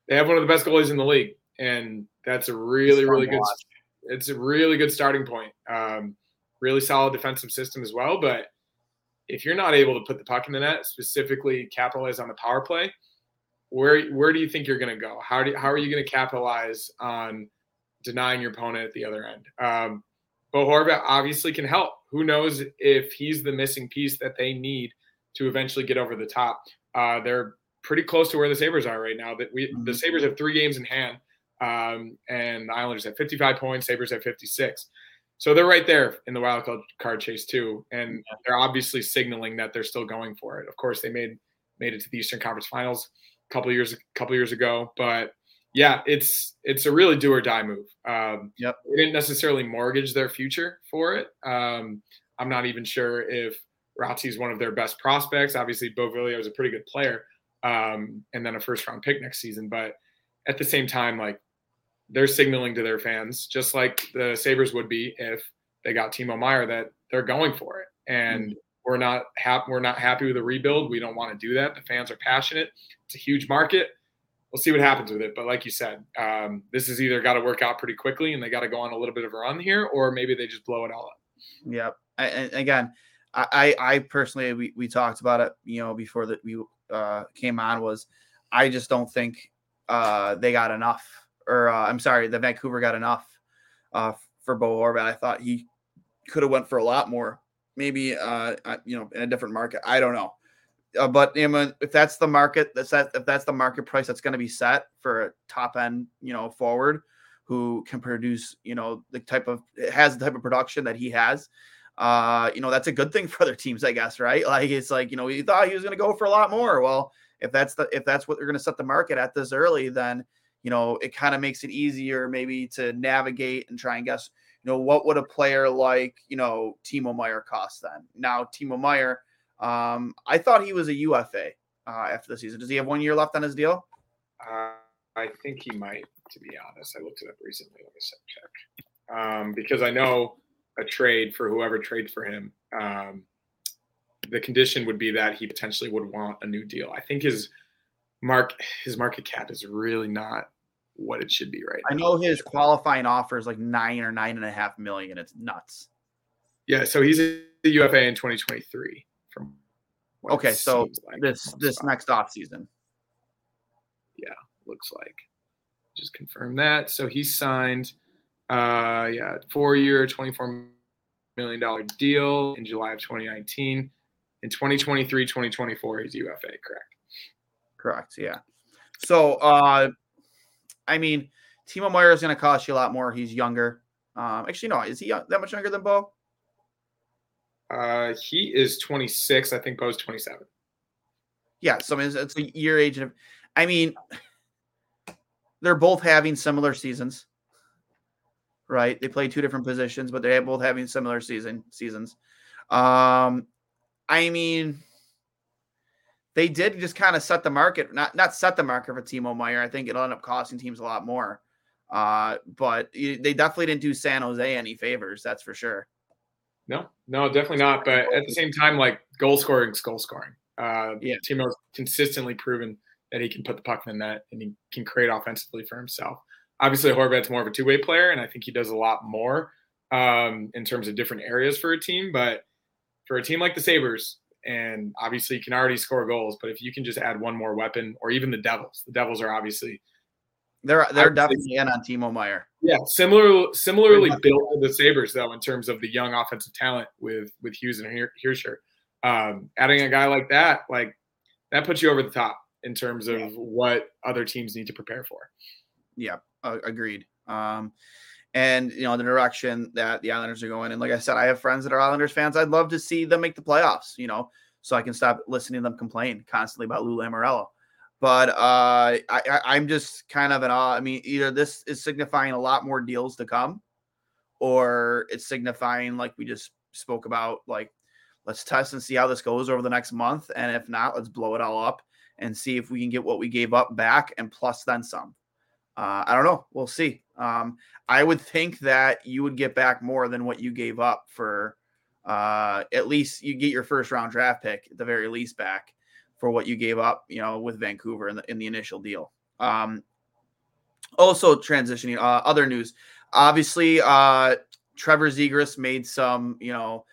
Speaker 2: they have one of the best goalies in the league, and that's a really, really good. Watch. It's a really good starting point. Um, really solid defensive system as well. But if you're not able to put the puck in the net, specifically capitalize on the power play, where where do you think you're going to go? How do how are you going to capitalize on denying your opponent at the other end? Um, Bo Horvat obviously can help. Who knows if he's the missing piece that they need to eventually get over the top? Uh, they're pretty close to where the Sabres are right now. That we mm-hmm. the Sabres have three games in hand, um, and the Islanders have 55 points. Sabres have 56. So they're right there in the wild card chase too, and they're obviously signaling that they're still going for it. Of course, they made made it to the Eastern Conference Finals a couple years a couple years ago, but yeah, it's it's a really do or die move. Um,
Speaker 1: yep,
Speaker 2: they didn't necessarily mortgage their future for it. Um, I'm not even sure if Raty is one of their best prospects. Obviously, Beauvillier is a pretty good player, um, and then a first round pick next season. But at the same time, like they're signaling to their fans, just like the Sabres would be if they got Timo Meier, that they're going for it. And mm-hmm. we're not happy. We're not happy with the rebuild. We don't want to do that. The fans are passionate. It's a huge market. We'll see what happens with it. But like you said, um, this has either got to work out pretty quickly, and they got to go on a little bit of a run here, or maybe they just blow it all up.
Speaker 1: Yep. I, and again, I, I personally we, we talked about it, you know, before that we uh, came on was I just don't think uh, they got enough or uh, I'm sorry, the Vancouver got enough uh, for Bo Horvat. I thought he could have went for a lot more, maybe uh, you know in a different market. I don't know, uh, but you know, if that's the market, that's that if that's the market price that's going to be set for a top end, you know, forward who can produce, you know, the type of has the type of production that he has. Uh, you know, that's a good thing (laughs) for other teams, I guess, right? Like it's like, you know, he thought he was going to go for a lot more. Well, if that's the if that's what they're going to set the market at this early, then you know, it kind of makes it easier maybe to navigate and try and guess, you know, what would a player like, you know, Timo Meier cost then? Now, Timo Meier, um, I thought he was a UFA uh, after the season. Does he have one year left on his deal?
Speaker 2: Uh, I think he might, to be honest. I looked it up recently. Let me check. Um, because I know a trade for whoever trades for him, um, the condition would be that he potentially would want a new deal. I think his mark his market cap is really not what it should be right
Speaker 1: I know his qualifying offer is like nine or nine and a half million. It's nuts.
Speaker 2: Yeah, so he's a UFA in 2023. From
Speaker 1: okay, so like this this spot. next off season.
Speaker 2: Yeah, looks like. Just confirm that. So he signed, uh, yeah, four year, 24 million dollar deal in July of 2019. In 2023, 2024, he's UFA, correct?
Speaker 1: Correct. Yeah. So uh I mean, Timo Meier is going to cost you a lot more. He's younger. Um, actually, no, is he that much younger than Bo?
Speaker 2: Uh, he is 26. I think Bo's 27.
Speaker 1: Yeah, so I mean, it's, it's a year age. Of, I mean, (sighs) they're both having similar seasons, right? They play two different positions, but they're both having similar season seasons. Um, I mean, they did just kind of set the market, not not set the market for Timo Meier. I think it'll end up costing teams a lot more. Uh, but they definitely didn't do San Jose any favors, that's for sure.
Speaker 2: No, no, definitely not. But at the same time, like goal scoring is goal scoring. Uh, yeah, Timo's consistently proven that he can put the puck in the net and he can create offensively for himself. Obviously, Horvat's more of a two way player, and I think he does a lot more um, in terms of different areas for a team. But for a team like the Sabres, and obviously you can already score goals. But if you can just add one more weapon, or even the Devils, the Devils are obviously
Speaker 1: they're they're definitely in on Timo Meier.
Speaker 2: Yeah, similar similarly built to the Sabres though in terms of the young offensive talent with with Hughes and Hischier. Um, adding a guy like that, like that puts you over the top in terms of yeah. what other teams need to prepare for.
Speaker 1: Yeah, uh, agreed. Um, and you know the direction that the Islanders are going. And like I said, I have friends that are Islanders fans. I'd love to see them make the playoffs. You know, so I can stop listening to them complain constantly about Lou Lamoriello. But uh, I, I'm just kind of an awe. I mean, either this is signifying a lot more deals to come, or it's signifying like we just spoke about, like let's test and see how this goes over the next month, and if not, let's blow it all up and see if we can get what we gave up back and plus then some. Uh, I don't know. We'll see. Um, I would think that you would get back more than what you gave up for uh, at least you get your first round draft pick at the very least back for what you gave up, you know, with Vancouver in the in the initial deal. Um, also transitioning, uh, other news. Obviously, uh, Trevor Zegras made some, you know,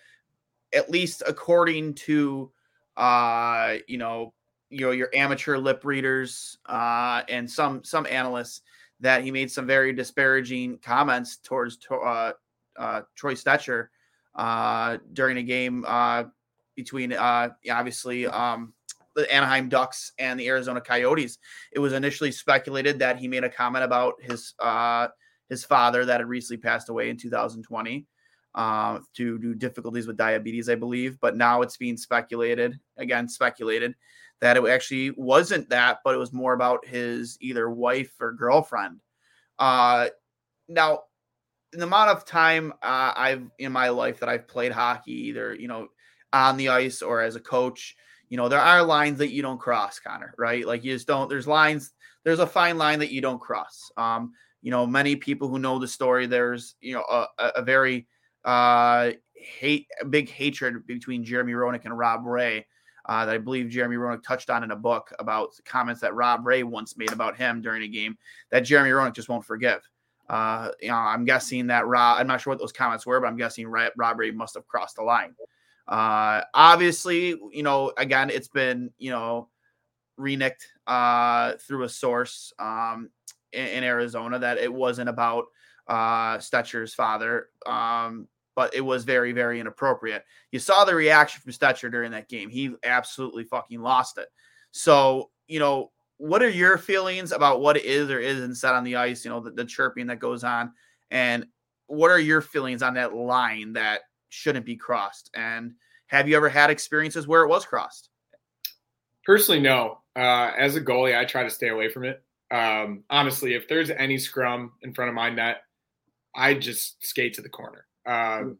Speaker 1: at least according to, uh, you know, you know your amateur lip readers uh, and some some analysts that he made some very disparaging comments towards uh, uh, Troy Stecher uh, during a game uh, between uh, obviously um, the Anaheim Ducks and the Arizona Coyotes. It was initially speculated that he made a comment about his his father that had recently passed away in 2020 uh, to do difficulties with diabetes, I believe. But now it's being speculated again, speculated that it actually wasn't that, but it was more about his either wife or girlfriend. Uh, now, in the amount of time uh, I've in my life that I've played hockey, either you know on the ice or as a coach, you know there are lines that you don't cross, Conor. Right? Like you just don't. There's lines. There's a fine line that you don't cross. Um, you know, many people who know the story, there's you know a, a very uh, hate, big hatred between Jeremy Roenick and Rob Ray. Uh, that I believe Jeremy Roenick touched on in a book about comments that Rob Ray once made about him during a game that Jeremy Roenick just won't forgive. Uh, you know, I'm guessing that Rob, I'm not sure what those comments were, but I'm guessing Rob Ray must have crossed the line. Uh, obviously, you know, again, it's been, you know, renicked uh, through a source um, in, in, Arizona that it wasn't about uh, Stecher's father, um, but it was very, very inappropriate. You saw the reaction from Stecher during that game. He absolutely fucking lost it. So, you know, what are your feelings about what is or isn't said on the ice? You know, the, the chirping that goes on, and what are your feelings on that line that shouldn't be crossed? And have you ever had experiences where it was crossed?
Speaker 2: Personally, no. Uh, as a goalie, I try to stay away from it. Um, honestly, if there's any scrum in front of my net, I just skate to the corner. Um,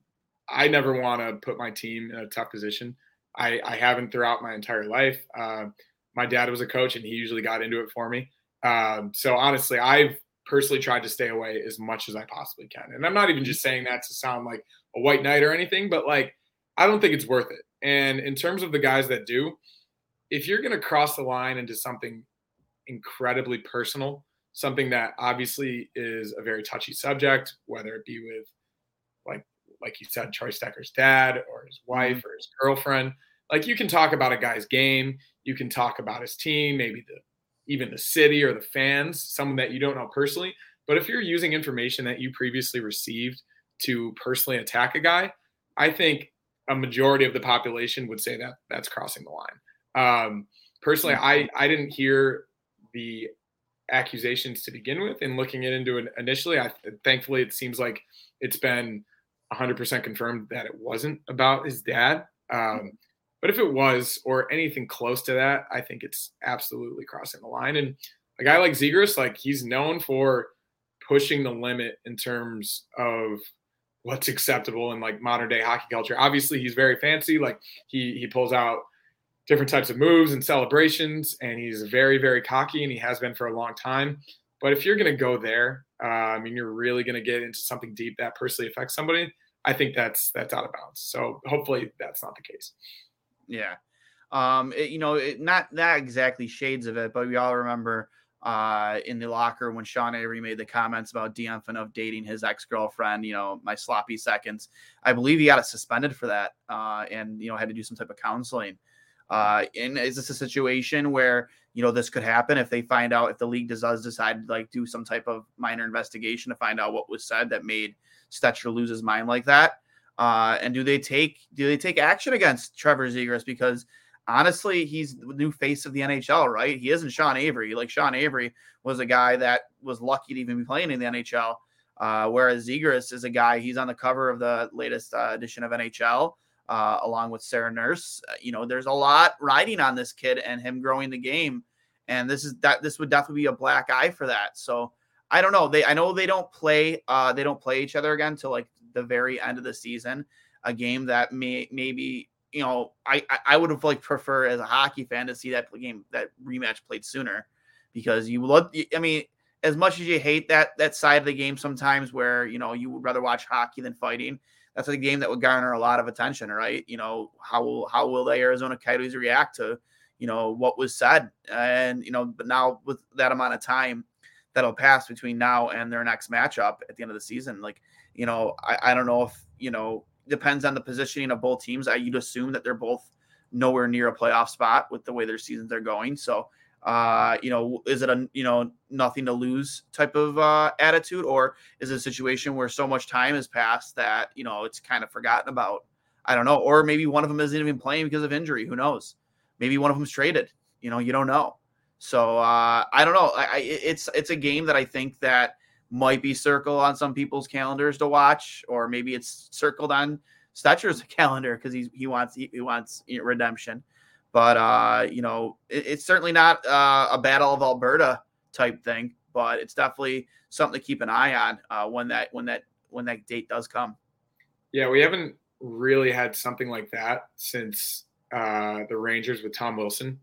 Speaker 2: I never want to put my team in a tough position. I, I haven't throughout my entire life. Uh, my dad was a coach, and he usually got into it for me. Um, so honestly, I've personally tried to stay away as much as I possibly can. And I'm not even just saying that to sound like a white knight or anything, but like I don't think it's worth it. And in terms of the guys that do, if you're going to cross the line into something incredibly personal, something that obviously is a very touchy subject, whether it be with like like you said, Charlie Stecher's dad or his wife mm-hmm. or his girlfriend. Like you can talk about a guy's game, you can talk about his team, maybe the even the city or the fans, someone that you don't know personally. But if you're using information that you previously received to personally attack a guy, I think a majority of the population would say that that's crossing the line. Um, personally, I I didn't hear the accusations to begin with, and looking it into it initially, I thankfully it seems like it's been 100% confirmed that it wasn't about his dad. Um, but if it was, or anything close to that, I think it's absolutely crossing the line. And a guy like Zegras, like he's known for pushing the limit in terms of what's acceptable in like modern day hockey culture. Obviously, he's very fancy. Like he he pulls out different types of moves and celebrations, and he's very very cocky, and he has been for a long time. But if you're to go there, uh, I mean, you're really to get into something deep that personally affects somebody. I think that's that's out of bounds. So hopefully that's not the case.
Speaker 1: Yeah, um, it, you know, it, not not exactly shades of it, but we all remember uh, in the locker when Sean Avery made the comments about Dion Phaneuf dating his ex girlfriend. You know, my sloppy seconds. I believe he got suspended for that, uh, and you know had to do some type of counseling. Uh, and is this a situation where you know this could happen if they find out if the league does decide to like do some type of minor investigation to find out what was said that made Stecher lose his mind like that? Uh, and do they take do they take action against Trevor Zegras because honestly, he's the new face of the NHL, right? He isn't Sean Avery. Like Sean Avery was a guy that was lucky to even be playing in the NHL. Uh, whereas Zegras is a guy, he's on the cover of the latest uh, edition of NHL, uh, along with Sarah Nurse. Uh, you know, there's a lot riding on this kid and him growing the game. And this is that this would definitely be a black eye for that. So I don't know. They I know they don't play uh they don't play each other again till like the very end of the season. A game that may maybe you know, I I would have like prefer as a hockey fan to see that game that rematch played sooner because you love I mean, as much as you hate that that side of the game sometimes, where you know you would rather watch hockey than fighting. That's a game that would garner a lot of attention, right? You know how will how will the Arizona Coyotes react to you know what was said, and you know, but now with that amount of time that'll pass between now and their next matchup at the end of the season, like you know, I, I don't know if you know depends on the positioning of both teams. I, you'd assume that they're both nowhere near a playoff spot with the way their seasons are going. So, uh, you know, is it a you know nothing to lose type of uh, attitude, or is it a situation where so much time has passed that you know it's kind of forgotten about? I don't know, or maybe one of them isn't even playing because of injury. Who knows? Maybe one of them's traded. You know, you don't know. So uh, I don't know. I, I, it's it's a game that I think that might be circled on some people's calendars to watch, or maybe it's circled on Stecher's (laughs) calendar because he he wants he, he wants redemption. But uh, you know, it, it's certainly not uh, a battle of Alberta type thing, but it's definitely something to keep an eye on uh, when that when that when that date does come.
Speaker 2: Yeah, we haven't really had something like that since uh, the Rangers with Tom Wilson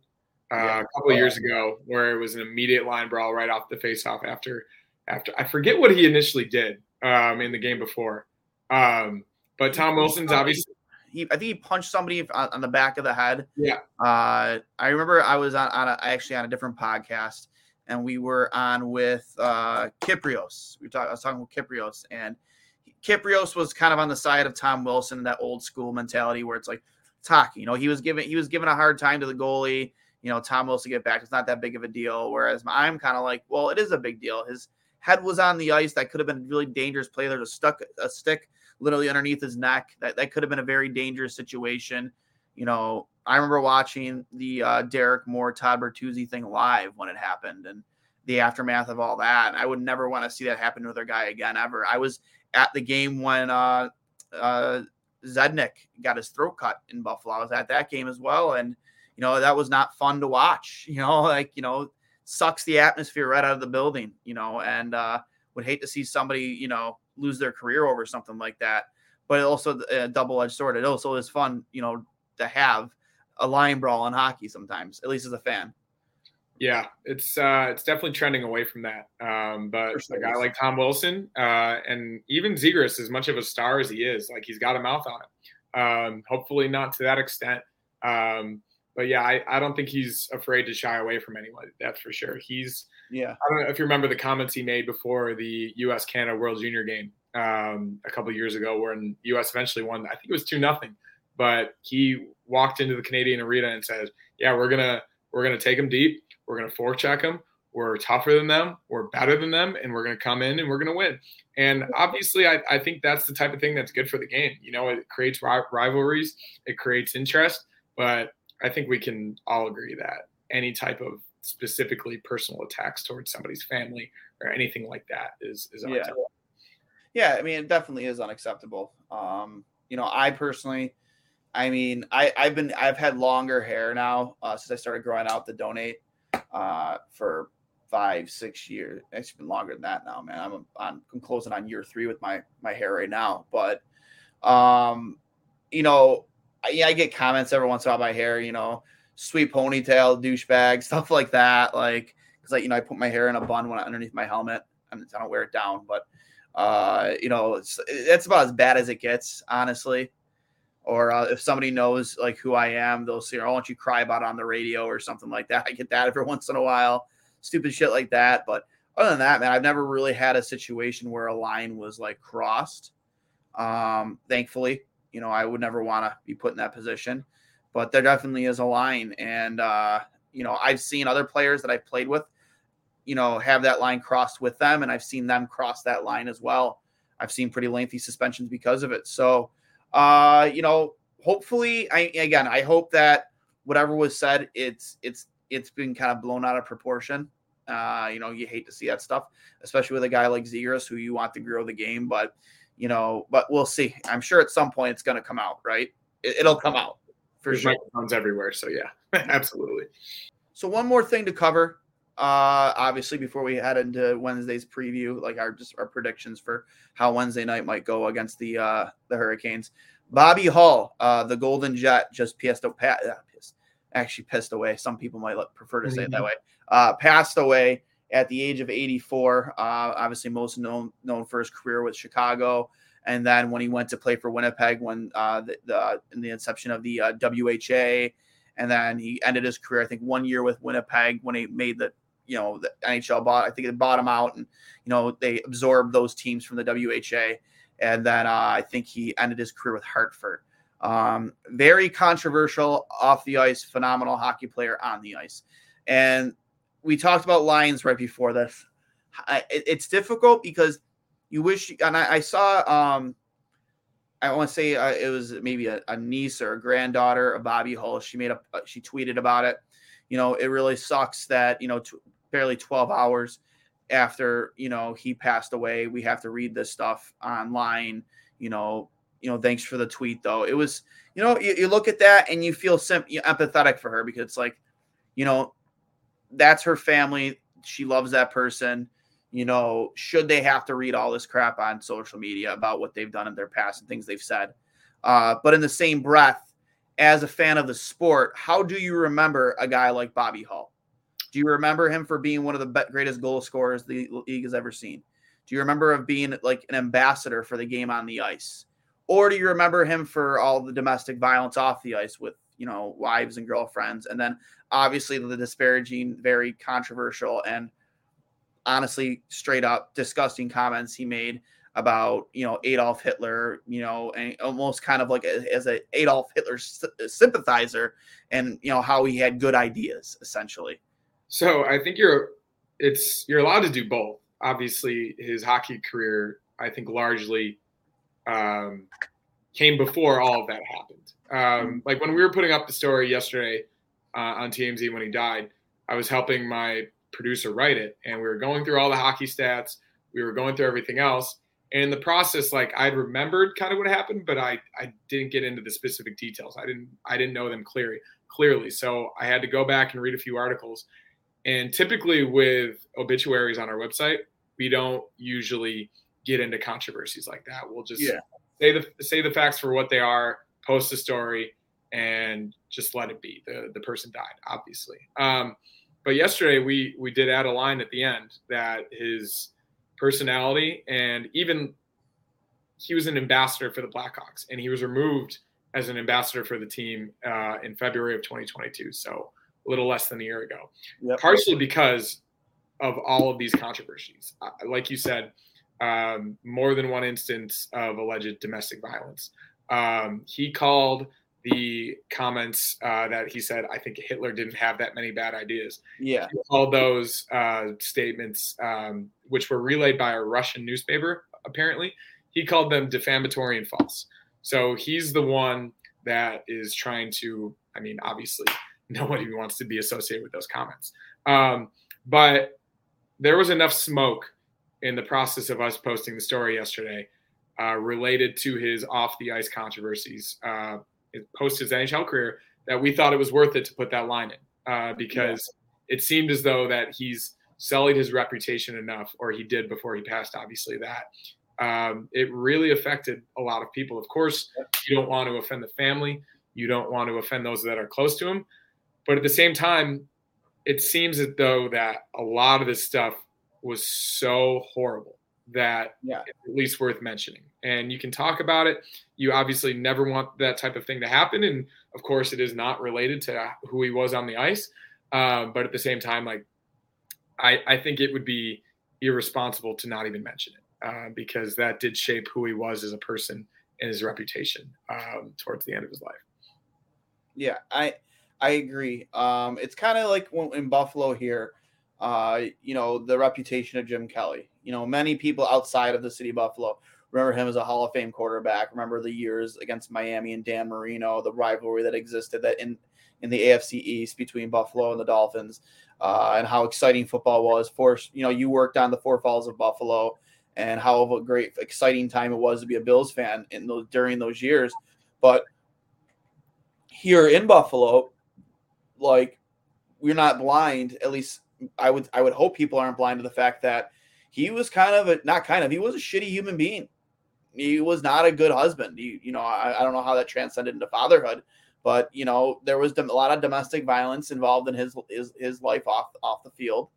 Speaker 2: uh, yeah. a couple of years ago, where it was an immediate line brawl right off the faceoff after after I forget what he initially did um, in the game before. Um, but Tom Wilson's obviously.
Speaker 1: He, I think he punched somebody on the back of the head.
Speaker 2: Yeah.
Speaker 1: Uh, I remember I was on, on a, actually on a different podcast, and we were on with uh, Kypreos. We talked. I was talking with Kypreos, and Kypreos was kind of on the side of Tom Wilson, that old school mentality where it's like hockey. You know, he was giving he was giving a hard time to the goalie. You know, Tom Wilson get back. It's not that big of a deal. Whereas I'm kind of like, well, it is a big deal. His head was on the ice. That could have been a really dangerous play. There's a stuck a stick literally underneath his neck. That that could have been a very dangerous situation. You know, I remember watching the uh, Derek Moore Todd Bertuzzi thing live when it happened, and the aftermath of all that. I would never want to see that happen to another guy again ever. I was at the game when uh, uh, Zednik got his throat cut in Buffalo. I was at that game as well, and you know that was not fun to watch. (laughs) You know, like you know, sucks the atmosphere right out of the building. You know, and uh, would hate to see somebody you know lose their career over something like that. But also a double-edged sword. It also is fun, you know, to have a line brawl in hockey sometimes, at least as a fan.
Speaker 2: Yeah, it's uh, it's definitely trending away from that. Um, but sure a guy like Tom Wilson uh, and even Zegras, as much of a star as he is, like he's got a mouth on it. Um, hopefully not to that extent. Um, but yeah, I, I don't think he's afraid to shy away from anyone. That's for sure. He's
Speaker 1: yeah.
Speaker 2: I don't know if you remember the comments he made before the U.S. Canada World Junior game um, a couple years ago, when U.S. eventually won. I think it was two nothing, but he walked into the Canadian arena and said, "Yeah, we're gonna we're gonna take them deep. We're going to forecheck them. We're tougher than them. We're better than them, and we're going to come in and we're going to win. And obviously, I, I, think that's the type of thing that's good for the game. You know, it creates rivalries, it creates interest. But I think we can all agree that any type of specifically personal attacks towards somebody's family or anything like that is is unacceptable.
Speaker 1: Yeah, yeah I mean, it definitely is unacceptable. Um, you know, I personally. I mean, I, I've been I've had longer hair now uh, since I started growing out the donate uh, for five, six years. It's been longer than that now, man. I'm on, I'm closing on year three with my my hair right now. But, um, you know, I, yeah, I get comments every once in a while my hair. You know, sweet ponytail, douchebag, (laughs) stuff like that. Like, because like you know, I put my hair in a bun when I, underneath my helmet, I don't wear it down. But, uh, you know, it's it's about as bad as it gets, honestly or uh, if somebody knows like who I am, they'll say, "I oh, want you cry about on the radio" or something like that. (laughs) I get that every once in a while, stupid shit like that. But other than that, man, I've never really had a situation where a line was like crossed. Um, thankfully, you know, I would never want to be put in that position, but there definitely is a line, and uh, you know, I've seen other players that I've played with, you know, have that line crossed with them, and I've seen them cross that line as well. I've seen pretty lengthy suspensions because of it. So uh, you know, hopefully, I again, I hope that whatever was said, it's it's it's been kind of blown out of proportion. Uh, you know, you hate to see that stuff, especially with a guy like Zegras who you want to grow the game. But you know, but we'll see. I'm sure at some point it's going to come out, right? It, will come out
Speaker 2: for There's sure. Microphones everywhere, so yeah, (laughs) absolutely.
Speaker 1: So one more thing to cover, uh, obviously, before we head into Wednesday's preview, like our just our predictions for how Wednesday night might go against the uh, the Hurricanes. Bobby Hull, uh, the Golden Jet, just pissed, uh, pissed actually pissed away. Some people might prefer to say it that mm-hmm. way. Uh, passed away at the age of 84. Uh, obviously, most known known for his career with Chicago, and then when he went to play for Winnipeg, when uh, the, the in the inception of the uh, WHA, and then he ended his career, I think, one year with Winnipeg when he made the you know the NHL bought. I think they bought him out, and you know they absorbed those teams from the WHA, and then uh, I think he ended his career with Hartford. Um, very controversial off the ice, phenomenal hockey player on the ice. And we talked about Lions right before this. I, it, it's difficult because you wish, and I, I saw, um, I want to say uh, it was maybe a, a, niece or a granddaughter of Bobby Hull. She made a, uh, she tweeted about it. You know, it really sucks that, you know, t- barely 12 hours after, you know, he passed away, we have to read this stuff online, you know, you know, thanks for the tweet though. It was, you know, you, you look at that and you feel sim- empathetic for her because it's like, you know, that's her family. She loves that person. You know, should they have to read all this crap on social media about what they've done in their past and things they've said? Uh, but in the same breath, as a fan of the sport, how do you remember a guy like Bobby Hull? Do you remember him for being one of the greatest goal scorers the league has ever seen? Do you remember of being like an ambassador for the game on the ice? Or do you remember him for all the domestic violence off the ice with, you know, wives and girlfriends? And then obviously the disparaging, very controversial and honestly straight up disgusting comments he made about you know Adolf Hitler, you know, and almost kind of like a, as a Adolf Hitler sympathizer, and you know how he had good ideas essentially.
Speaker 2: So I think you're it's you're allowed to do both. Obviously, his hockey career, I think, largely um, came before all of that happened. Um, like when we were putting up the story yesterday uh, on TMZ when he died, I was helping my producer write it, and we were going through all the hockey stats. We were going through everything else, and in the process, like I'd remembered kind of what happened, but I I didn't get into the specific details. I didn't I didn't know them clearly clearly. So I had to go back and read a few articles. And typically with obituaries on our website, we don't usually get into controversies like that. We'll just yeah. say the say the facts for what they are, post a story, and just let it be. The the person died, obviously. Um, but yesterday we we did add a line at the end that his personality and even he was an ambassador for the Blackhawks and he was removed as an ambassador for the team uh, in February of 2022. So a little less than a year ago, yep. partially because of all of these controversies. Uh, like you said, um, more than one instance of alleged domestic violence. Um, he called the comments uh, that he said, I think Hitler didn't have that many bad ideas.
Speaker 1: Yeah.
Speaker 2: All those uh, statements, um, which were relayed by a Russian newspaper, apparently, he called them defamatory and false. So he's the one that is trying to, I mean, obviously, (laughs) nobody wants to be associated with those comments. Um, but there was enough smoke in the process of us posting the story yesterday uh, related to his off the ice controversies uh, post his NHL career that we thought it was worth it to put that line in uh, because yeah. it seemed as though that he's sullied his reputation enough, or he did before he passed, obviously, that um, it really affected a lot of people. Of course, you don't want to offend the family, you don't want to offend those that are close to him. But at the same time, it seems as though that a lot of this stuff was so horrible that yeah. at least worth mentioning. And you can talk about it. You obviously never want that type of thing to happen. And of course, it is not related to who he was on the ice. Um, but at the same time, like, I, I think it would be irresponsible to not even mention it uh, because that did shape who he was as a person and his reputation um, towards the end of his life.
Speaker 1: Yeah, I I agree. Um, it's kind of like when, in Buffalo here uh, you know, the reputation of Jim Kelly. You know, many people outside of the city of Buffalo remember him as a Hall of Fame quarterback. Remember the years against Miami and Dan Marino, the rivalry that existed that in in the AFC East between Buffalo and the Dolphins, uh, and how exciting football was. For you know, you worked on the Four Falls of Buffalo, and how a great, exciting time it was to be a Bills fan in those during those years. But here in Buffalo, like we're not blind, at least I would I would hope people aren't blind to the fact that he was kind of a not kind of he was a shitty human being. He was not a good husband. He, you know, I, I don't know how that transcended into fatherhood, but you know, there was a lot of domestic violence involved in his his, his life off off the field.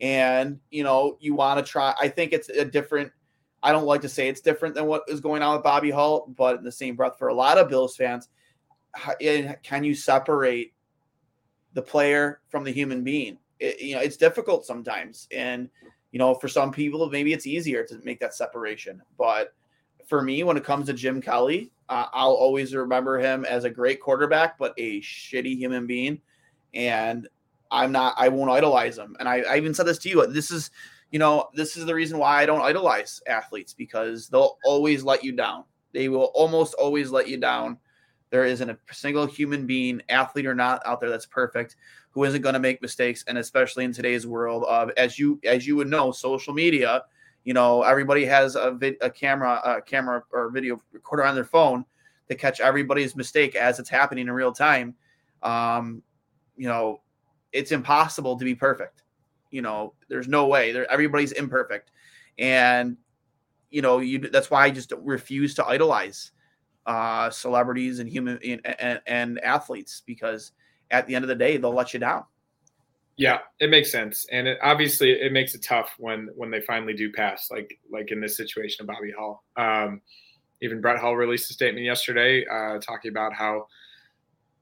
Speaker 1: And you know, you want to try. I think it's a different. I don't like to say it's different than what is going on with Bobby Hull, but in the same breath, for a lot of Bills fans, can you separate the player from the human being? it, you know it's difficult sometimes and you know for some people maybe it's easier to make that separation but for me, when it comes to Jim Kelly, uh, I'll always remember him as a great quarterback, but a shitty human being. And I'm not, I won't idolize him. And I, I even said this to you. This is, you know, this is the reason why I don't idolize athletes because they'll always let you down. They will almost always let you down. There isn't a single human being, athlete or not, out there that's perfect who isn't going to make mistakes. And especially in today's world of, as you as you would know, social media, you know, everybody has a, vid, a camera, a camera or video recorder on their phone to catch everybody's mistake as it's happening in real time. Um, you know, it's impossible to be perfect. You know, there's no way. There, everybody's imperfect, and you know, you that's why I just refuse to idolize uh, celebrities and human and, and, and athletes because at the end of the day, they'll let you down.
Speaker 2: Yeah, it makes sense, and it, obviously it makes it tough when when they finally do pass, like like in this situation of Bobby Hull. Um, even Brett Hull released a statement yesterday uh, talking about how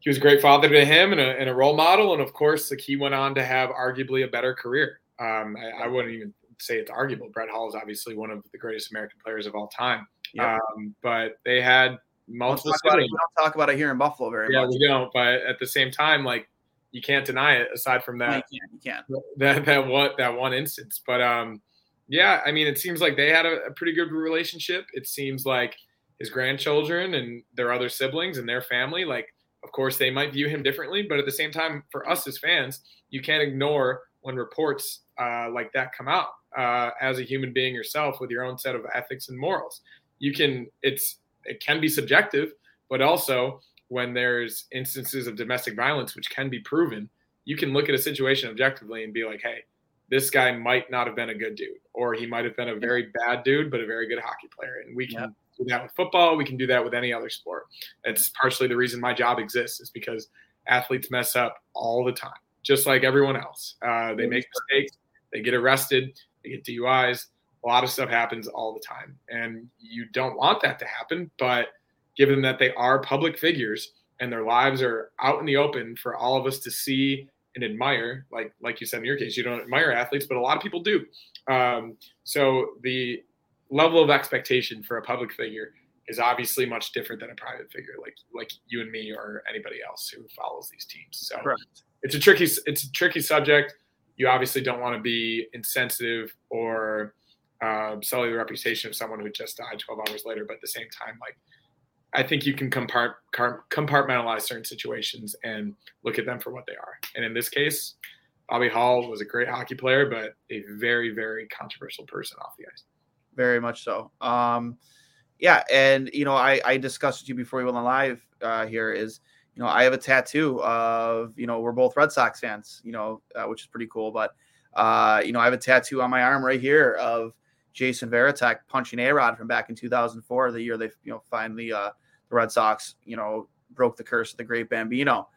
Speaker 2: he was a great father to him and a, and a, role model, and of course, like he went on to have arguably a better career. Um, I, I, wouldn't even say it's arguable. Brett Hull is obviously one of the greatest American players of all time. Yep. Um, but they had multiple.
Speaker 1: Don't talk, it, don't talk, about it, here in Buffalo very
Speaker 2: yeah,
Speaker 1: much.
Speaker 2: Yeah, we don't. But at the same time, like you can't deny it. Aside from that,
Speaker 1: you can't. You can't.
Speaker 2: That that one that one instance. But um, yeah, I mean, it seems like they had a, a pretty good relationship. It seems like his grandchildren and their other siblings and their family, like of course they might view him differently, but at the same time, for us as fans, you can't ignore when reports uh, like that come out uh, as a human being yourself with your own set of ethics and morals. You can it's it can be subjective, but also when there's instances of domestic violence which can be proven, you can look at a situation objectively and be like, hey, this guy might not have been a good dude, or he might have been a very bad dude, but a very good hockey player. And we can do that with football. We can do that with any other sport. It's partially the reason my job exists is because athletes mess up all the time, just like everyone else. Uh, they make mistakes, they get arrested, they get DUIs. A lot of stuff happens all the time. And you don't want that to happen, but – given that they are public figures and their lives are out in the open for all of us to see and admire. Like like you said in your case, you don't admire athletes, but a lot of people do. Um, so the level of expectation for a public figure is obviously much different than a private figure like like you and me or anybody else who follows these teams. So Correct. it's a tricky it's a tricky subject. You obviously don't want to be insensitive or uh, sully the reputation of someone who just died 12 hours later, but at the same time, like I think you can compart- compartmentalize certain situations and look at them for what they are. And in this case, Bobby Hull was a great hockey player, but a very, very controversial person off the ice.
Speaker 1: Very much so. Um, yeah, and you know, I, I discussed with you before we went live uh, here is you know I have a tattoo of you know we're both Red Sox fans, you know, uh, which is pretty cool. But uh, you know, I have a tattoo on my arm right here of Jason Varitek punching A Rod from back in 2004, the year they you know finally uh, the Red Sox, you know, broke the curse of the great Bambino.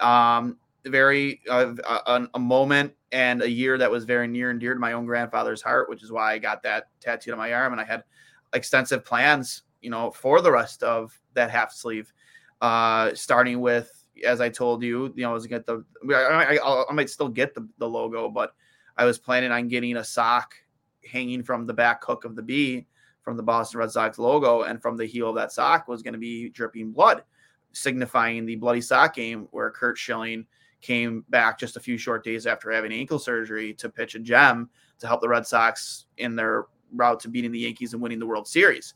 Speaker 1: Um, very uh, a, a, moment and a year that was very near and dear to my own grandfather's heart, which is why I got that tattooed on my arm, and I had extensive plans, you know, for the rest of that half sleeve, uh, starting with. As I told you, you know, I was get the. I, I, I might still get the, the logo, but I was planning on getting a sock hanging from the back hook of the B from the Boston Red Sox logo, and from the heel of that sock was going to be dripping blood, signifying the bloody sock game where Curt Schilling came back just a few short days after having ankle surgery to pitch a gem to help the Red Sox in their route to beating the Yankees and winning the World Series,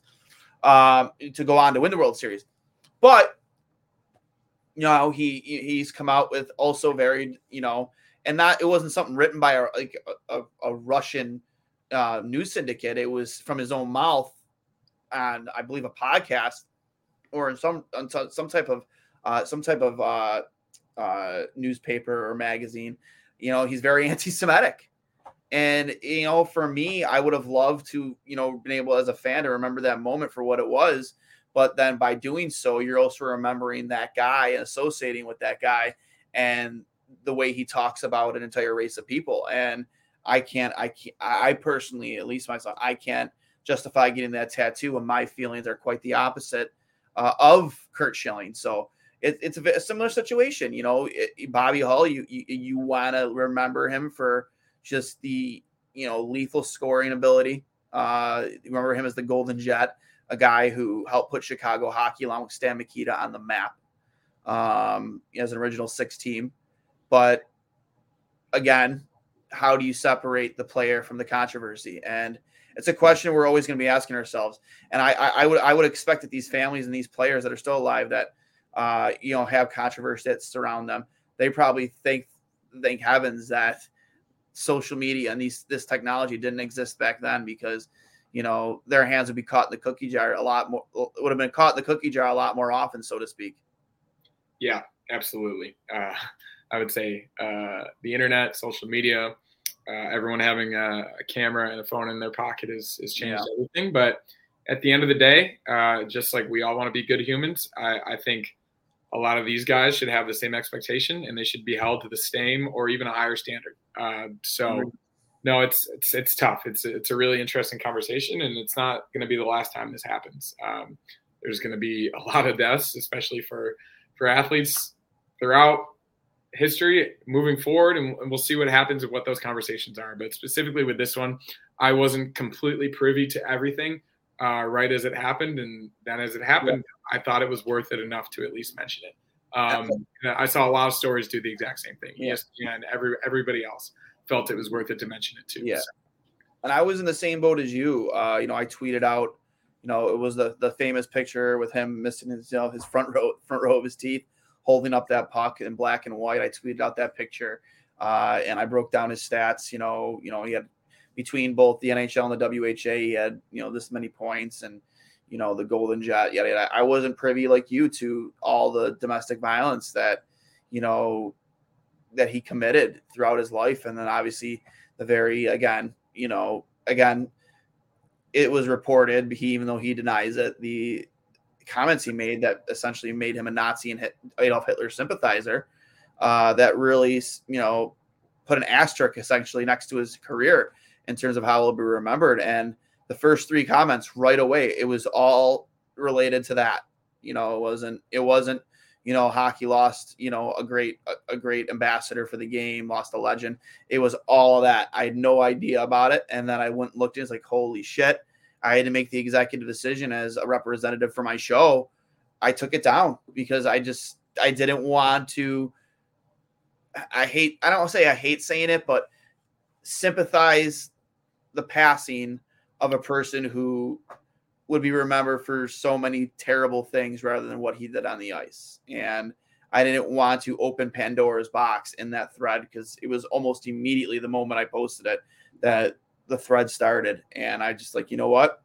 Speaker 1: um, to go on to win the World Series. But you know he he's come out with also very you know, and that it wasn't something written by a like a, a Russian uh, news syndicate. It was from his own mouth on, I believe, a podcast or in some on some type of uh, some type of uh, uh, newspaper or magazine. You know, he's very (laughs) anti-Semitic, and you know, for me, I would have loved to, you know, been able as a fan to remember that moment for what it was. But then by doing so, you're also remembering that guy and associating with that guy and the way he talks about an entire race of people and I can't, I can't, I personally, at least myself, I can't justify getting that tattoo. And my feelings are quite the opposite uh, of Curt Schilling. So it, it's a, a, similar situation. You know, it, Bobby Hull, you, you, you want to remember him for just the, you know, lethal scoring ability. Uh, remember him as the Golden Jet. a guy who helped put Chicago hockey along with Stan Mikita on the map um, as an original six team. But again, how do you separate the player from the controversy? And it's a question we're always going to be asking ourselves. And I, I, I, would I would expect that these families and these players that are still alive that uh, you know have controversy that surround them, they probably think thank heavens that social media and these this technology didn't exist back then because you know their hands would be caught in the cookie jar a lot more would have been caught in the cookie jar a lot more often so to speak
Speaker 2: yeah absolutely uh, i would say uh, the internet social media uh, everyone having a, a, camera and a phone in their pocket is is changed yeah. everything but at the end of the day uh, just like we all want to be good humans I, I think a lot of these guys should have the same expectation and they should be held to the same or even a higher standard. Uh, so, mm-hmm. no, it's it's it's tough. It's it's a really interesting conversation, and it's not going to be the last time this happens. Um, there's going to be a lot of deaths, especially for for athletes throughout history moving forward, and, and we'll see what happens and what those conversations are. But specifically with this one, I wasn't completely privy to everything uh, right as it happened, and then as it happened, yeah. I thought it was worth it enough to at least mention it. Um, I saw a lot of stories do the exact same thing. Yes, yeah. and every everybody else felt it was worth it to mention it too.
Speaker 1: Yeah, so. and I was in the same boat as you. Uh, you know, I tweeted out, you know, it was the the famous picture with him missing his you know his front row front row of his teeth, holding up that puck in black and white. I tweeted out that picture, uh, and I broke down his stats. You know, you know he had between both the NHL and the WHA. He had you know this many points and you know the Golden Jet. Yada, yada. I wasn't privy like you to all the domestic violence that you know that he committed throughout his life, and then obviously the very again you know again it was reported he even though he denies it the comments he made that essentially made him a Nazi and Adolf Hitler sympathizer uh, that really you know put an asterisk essentially next to his career in terms of how it'll be remembered. And the first three comments right away, it was all related to that. You know, it wasn't it wasn't you know hockey lost you know a great a, a great ambassador for the game, lost a legend. It was all of that. I had no idea about it, and then I went and looked. And it's like holy shit. I had to make the executive decision as a representative for my show. I took it down because I just I didn't want to. I hate I don't say I hate saying it, but sympathize the passing of a person who would be remembered for so many terrible things rather than what he did on the ice. And I didn't want to open Pandora's box in that thread because it was almost immediately the moment I posted it that the thread started. And I just like, you know what?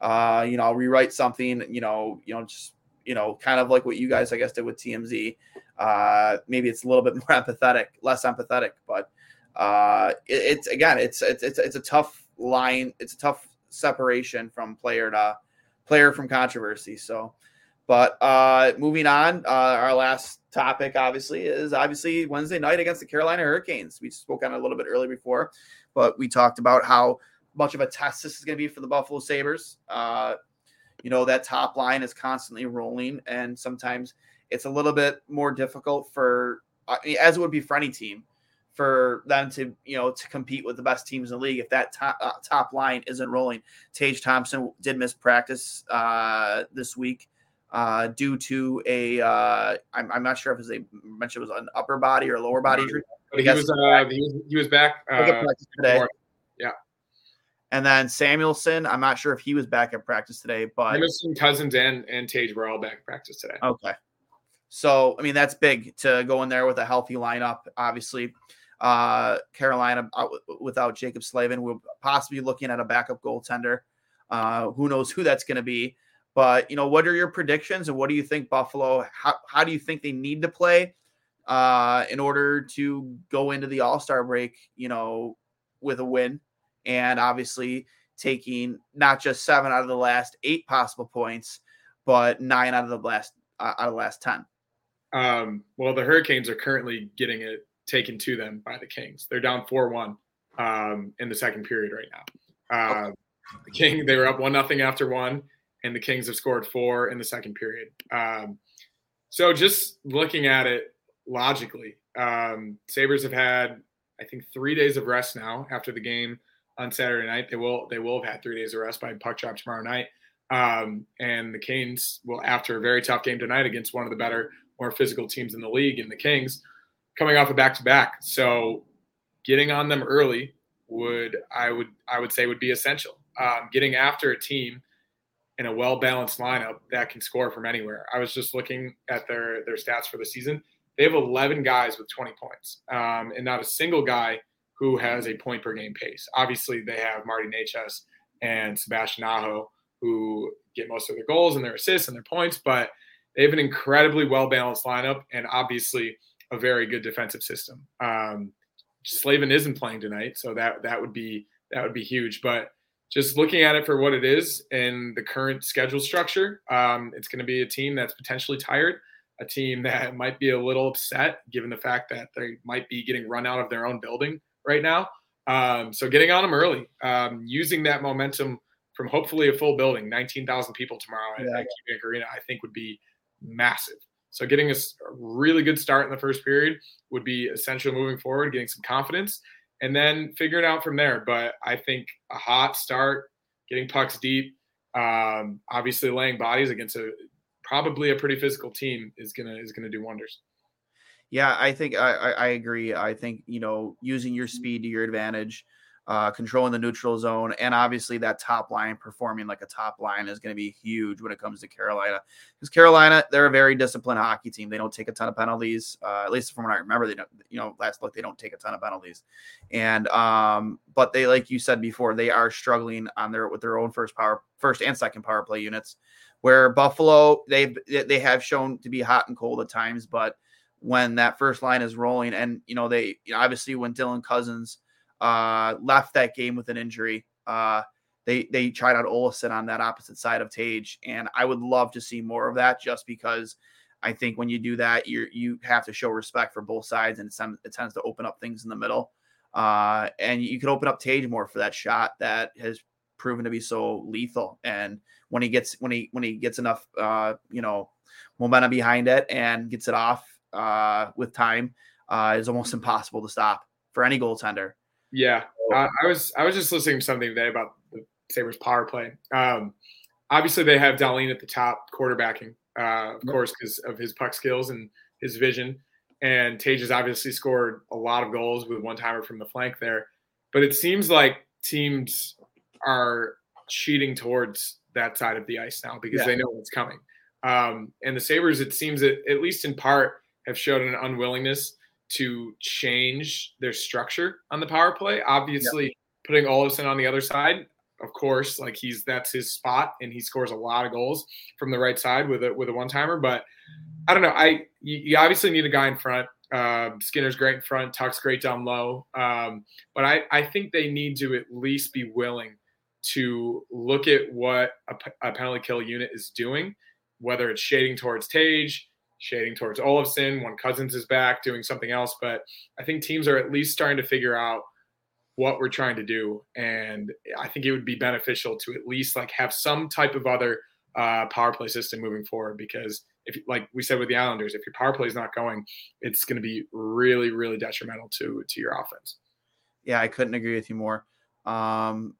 Speaker 1: Uh, you know, I'll rewrite something, you know, you know, just you know, kind of like what you guys, I guess, did with TMZ. Uh, maybe it's a little bit (laughs) more empathetic, less empathetic, but uh, it, it's again, it's, it's it's it's a tough line. It's a tough separation from player to player from controversy. So, but uh, moving on, uh, our last topic obviously is obviously Wednesday night against the Carolina Hurricanes. We spoke on a little bit earlier before, but we talked about how much of a test this is going to be for the Buffalo Sabres. Uh, you know that top line is constantly rolling, and sometimes it's a little bit more difficult for, uh, as it would be for any team for them to you know to compete with the best teams in the league if that top uh, top line isn't rolling. Tage Thompson did miss practice uh, this week uh, due to a uh, I'm, I'm not sure if it was a mentioned it was an upper body or lower body injury.
Speaker 2: But he was, uh, he was he was back uh,
Speaker 1: today. Yeah. And then Samuelsson, I'm not sure if he was back at practice today, but
Speaker 2: Samuelsson, Cozens, and and Tage were all back at practice today.
Speaker 1: Okay. So I mean that's big to go in there with a healthy lineup. Obviously, uh, Carolina uh, without Jaccob Slavin. We're possibly looking at a backup goaltender. Uh, who knows who that's going to be? But you know, what are your predictions, and what do you think Buffalo? How how do you think they need to play uh, in order to go into the All Star break? You know, with a win, and obviously taking not just seven out of the last eight possible points, but nine out of the last uh, out of the last ten.
Speaker 2: Um, well, the Hurricanes are currently getting it taken to them by the Kings. They're down four one um, in the second period right now. Uh, the King they were up one nothing after one, and the Kings have scored four in the second period. Um, so just looking at it logically, um, Sabres have had I think three days of rest now after the game on Saturday night. They will they will have had three days of rest by puck drop tomorrow night. Um, and the Canes will, after a very tough game tonight against one of the better, more physical teams in the league, in the Kings, coming off a back to back. So getting on them early would I would I would say would be essential. Um, getting after a team in a well balanced lineup that can score from anywhere. I was just looking at their their stats for the season. They have 11 guys with 20 points, um, and not a single guy who has a point per game pace. Obviously, they have Marty Necas and Sebastian Aho who get most of their goals and their assists and their points, but they have an incredibly well balanced lineup and obviously a very good defensive system. Um, Slavin isn't playing tonight, so that that would be that would be huge. But just looking at it for what it is and the current schedule structure, um, it's going to be a team that's potentially tired, a team (laughs) that might be a little upset given the fact that they might be getting run out of their own building right now. Um, so getting on them early, um, using that momentum from hopefully a full building, 19,000 people tomorrow at, yeah. at KeyBank Arena, I think would be massive. So getting a really good start in the first period would be essential moving forward, getting some confidence, and then figuring out from there. But I think a hot start, getting pucks deep, um, obviously laying bodies against a probably a pretty physical team is gonna is gonna do wonders.
Speaker 1: Yeah, I think I, I agree. I think you know using your mm-hmm. speed to your advantage, uh, controlling the neutral zone, and obviously that top line performing like a top line is going to be huge when it comes to Carolina. Because Carolina, they're a very disciplined hockey team. They don't take a ton of penalties. Uh, at least from what I remember, they don't. You know, last look, they don't take a ton of penalties. And um, but they, like you said before, they are struggling on their with their own first power, first and second power play units. Where Buffalo, they they have shown to be hot and cold at times, but when that first line is rolling, and you know they you know, obviously when Dylan Cozens uh, left that game with an injury. Uh, they they tried out Olofsson on that opposite side of Tage, and I would love to see more of that. Just because I think when you do that, you you have to show respect for both sides, and it, tends, it tends to open up things in the middle. Uh, and you can open up Tage more for that shot that has proven to be so lethal. And when he gets when he when he gets enough uh, you know momentum behind it and gets it off uh, with time, uh, is almost impossible to stop for any goaltender.
Speaker 2: Yeah, uh, I was I was just listening to something today about the Sabres power play. Um, obviously, they have Dahlin at the top quarterbacking, uh, of course, because of his puck skills and his vision. And Tage has obviously scored a lot of goals with one timer from the flank there. But it seems like teams are cheating towards that side of the ice now because yeah. they know what's coming. Um, and the Sabres, it seems that at least in part, have showed an unwillingness to change their structure on the power play. Obviously, yep. putting Olofsson on the other side, of course, like he's that's his spot, and he scores a lot of goals from the right side with a with a one timer. But I don't know. I you, you, obviously need a guy in front. Uh, Skinner's great in front. Tuch's great down low. Um, but I I think they need to at least be willing to look at what a, a penalty kill unit is doing, whether it's shading towards Tage shading towards Olofsson when Cozens is back, doing something else. But I think teams are at least starting to figure out what we're trying to do. And I think it would be beneficial to at least like have some type of other uh, power play system moving forward because if like we said with the Islanders, if your power play is not going, it's going to be really, really detrimental to to your offense.
Speaker 1: Yeah, I couldn't agree with you more. Um,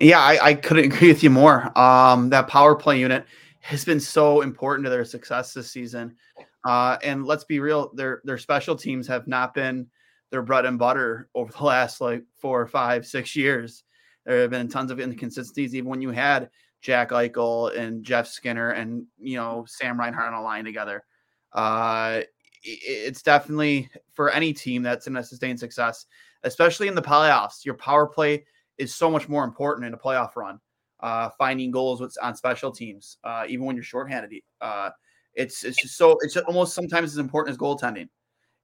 Speaker 1: yeah, I, I couldn't (laughs) agree with you more. Um, that power play unit has been so important to their success this season. Uh, and let's be real, their their special teams have not been their bread and butter over the last like four, five, six years. There have been tons of inconsistencies, even when you had Jack Eichel and Jeff Skinner and you know Sam Reinhart on a line together. Uh, it's definitely for any team that's in a sustained success, especially in the playoffs. Your power play is so much more important in a playoff run uh, finding goals with, on special teams, uh, even when you're shorthanded. Uh, it's it's just so it's almost sometimes as important as goaltending.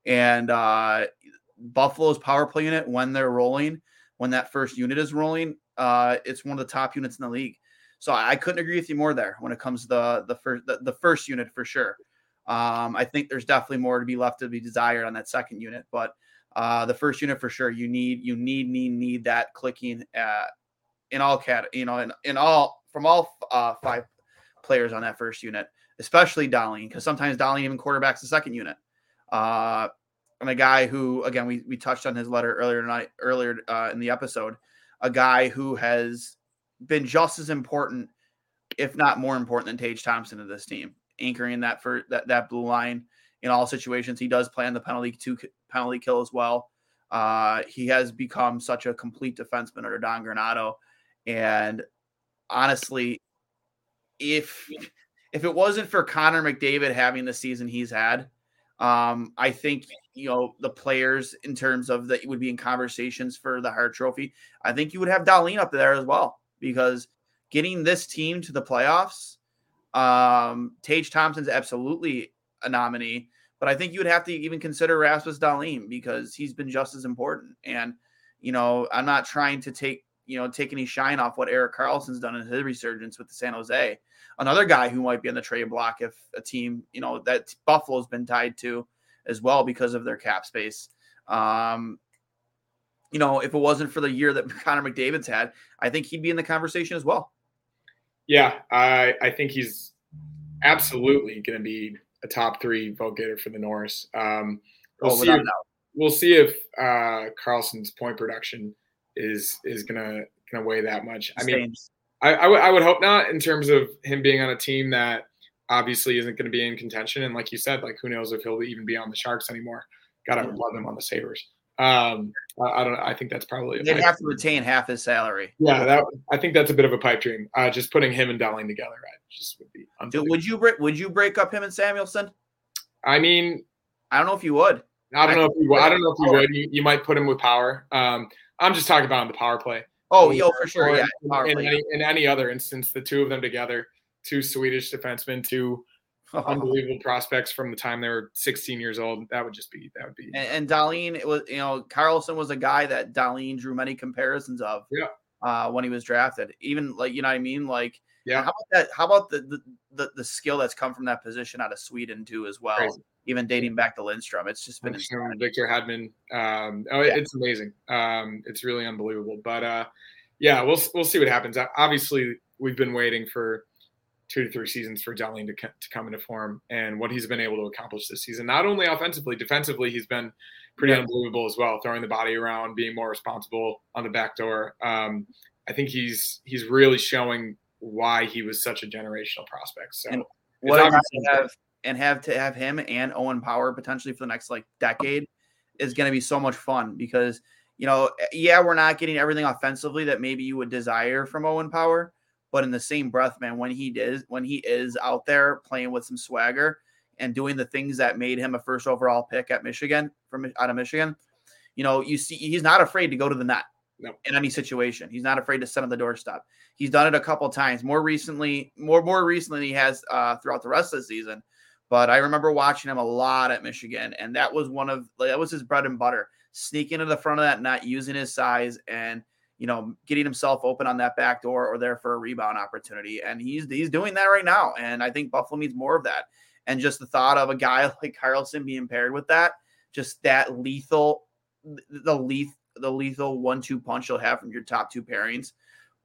Speaker 1: And uh, Buffalo's power play unit when they're rolling, when that first unit is rolling, uh, it's one of the top units in the league. So I couldn't agree with you more there when it comes to the the first the, the first unit for sure. Um, I think there's definitely more to be left to be desired on that second unit, but uh, the first unit for sure, you need you need need need that clicking uh, in all cat, you know, in, in all from all uh, five players on that first unit, especially Dahlin, because sometimes Dahlin even quarterbacks the second unit. Uh, and a guy who, again, we, we touched on his letter earlier tonight, earlier uh, in the episode, a guy who has been just as important if not more important than Tage Thompson to this team, anchoring that for that, that blue line in all situations. He does play on the penalty two penalty kill as well. Uh, he has become such a complete defenseman under Don Granato, and honestly, if if it wasn't for Connor McDavid having the season he's had, um, I think you know the players in terms of that would be in conversations for the Hart Trophy. I think you would have Dahlin up there as well because getting this team to the playoffs, um, Tage Thompson's absolutely a nominee, but I think you would have to even consider Rasmus Dahlin because he's been just as important. And you know, I'm not trying to take you know take any shine off what Erik Karlsson's done in his resurgence with the San Jose. Another guy who might be on the trade block if a team you know that Buffalo's been tied to as well because of their cap space. Um, you know, if it wasn't for the year that (laughs) Connor McDavid's had, I think he'd be in the conversation as well.
Speaker 2: Yeah, I I think he's absolutely going to be a top three vote getter for the Norris. Um, we'll, oh, see if, we'll see if uh, Karlsson's point production is is gonna gonna weigh that much. I mean, I, I, w- I would hope not in terms of him being on a team that obviously isn't going to be in contention. And like you said, like who knows if he'll even be on the Sharks anymore. God, I would love him on the Sabres. Um, I, I don't. I think that's probably
Speaker 1: they'd have to retain half his salary.
Speaker 2: Yeah, that I think that's a bit of a pipe dream. Uh, just putting him and Dahlin together, right? Just would be.
Speaker 1: Dude, would you break? Would you break up him and Samuelsson?
Speaker 2: I mean,
Speaker 1: I don't know if you would.
Speaker 2: I don't know if you. I don't know if you would. You, you might put him with power. Um, I'm just talking about on the power play.
Speaker 1: Oh, yo, for sure. Yeah.
Speaker 2: In, in, any, in any other instance, the two of them together, two Swedish defensemen, two (laughs) unbelievable prospects from the time they were 16 years old. That would just be that would be.
Speaker 1: And, and it was you know Karlsson was a guy that Dahlin drew many comparisons of.
Speaker 2: Yeah.
Speaker 1: Uh, when he was drafted, even like you know what I mean, like
Speaker 2: yeah.
Speaker 1: How about that? How about the the, the, the skill that's come from that position out of Sweden too as well. Crazy even dating back to Lidstrom. It's just been
Speaker 2: Victor Hedman. Um, oh, yeah. it's amazing. Um, it's really unbelievable. But uh, yeah, we'll we'll see what happens. Obviously, we've been waiting for two to three seasons for Dahlin to, to come into form and what he's been able to accomplish this season. Not only offensively, defensively, he's been pretty yeah. unbelievable as well, throwing the body around, being more responsible on the back door. Um, I think he's he's really showing why he was such a generational prospect. So
Speaker 1: and what I have and have to have him and Owen Power potentially for the next like decade is going to be so much fun because you know eh, yeah we're not getting everything offensively that maybe you would desire from Owen Power but in the same breath man when he is when he is out there playing with some swagger and doing the things that made him a first overall pick at Michigan from out of Michigan you know you see he's not afraid to go to the net in any situation he's not afraid to sit on the doorstep he's done it a couple times more recently more more recently he has uh, throughout the rest of the season but I remember watching him a lot at Michigan, and that was one of that was his bread and butter. Sneaking to the front of that net, using his size, and you know, getting himself open on that back door or there for a rebound opportunity. And he's he's doing that right now. And I think Buffalo needs more of that. And just the thought of a guy (laughs) like Karlsson being paired with that, just that lethal, the lethal, the lethal one-two punch you'll have from your top two pairings.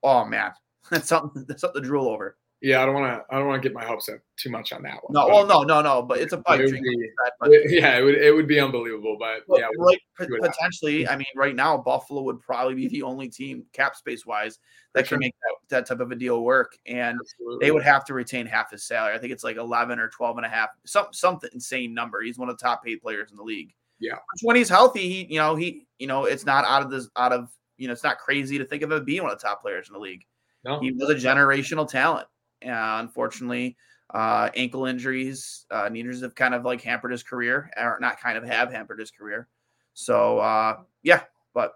Speaker 1: Oh man, (laughs) that's something that's something to drool over
Speaker 2: yeah, I don't want to. I don't want to get my hopes up too much on that one.
Speaker 1: No, well, no, no, no. But it's a pipe dream.
Speaker 2: Be, it, yeah, it would. It would be unbelievable. But, but yeah,
Speaker 1: like potentially, I mean, right now Buffalo would probably be the only team cap space wise that can make that, that type of a deal work, and Absolutely. they would have to retain half his salary. I think it's like eleven or twelve and a half, some something insane number. He's one of the top paid players in the league.
Speaker 2: Yeah,
Speaker 1: when he's healthy, he you know he you know it's not out of this out of you know it's not crazy to think of him being one of the top players in the league. No. He was a generational talent. Uh, unfortunately, uh, ankle injuries, uh, injuries have kind of like hampered his career, or not kind of have hampered his career. So uh, yeah, but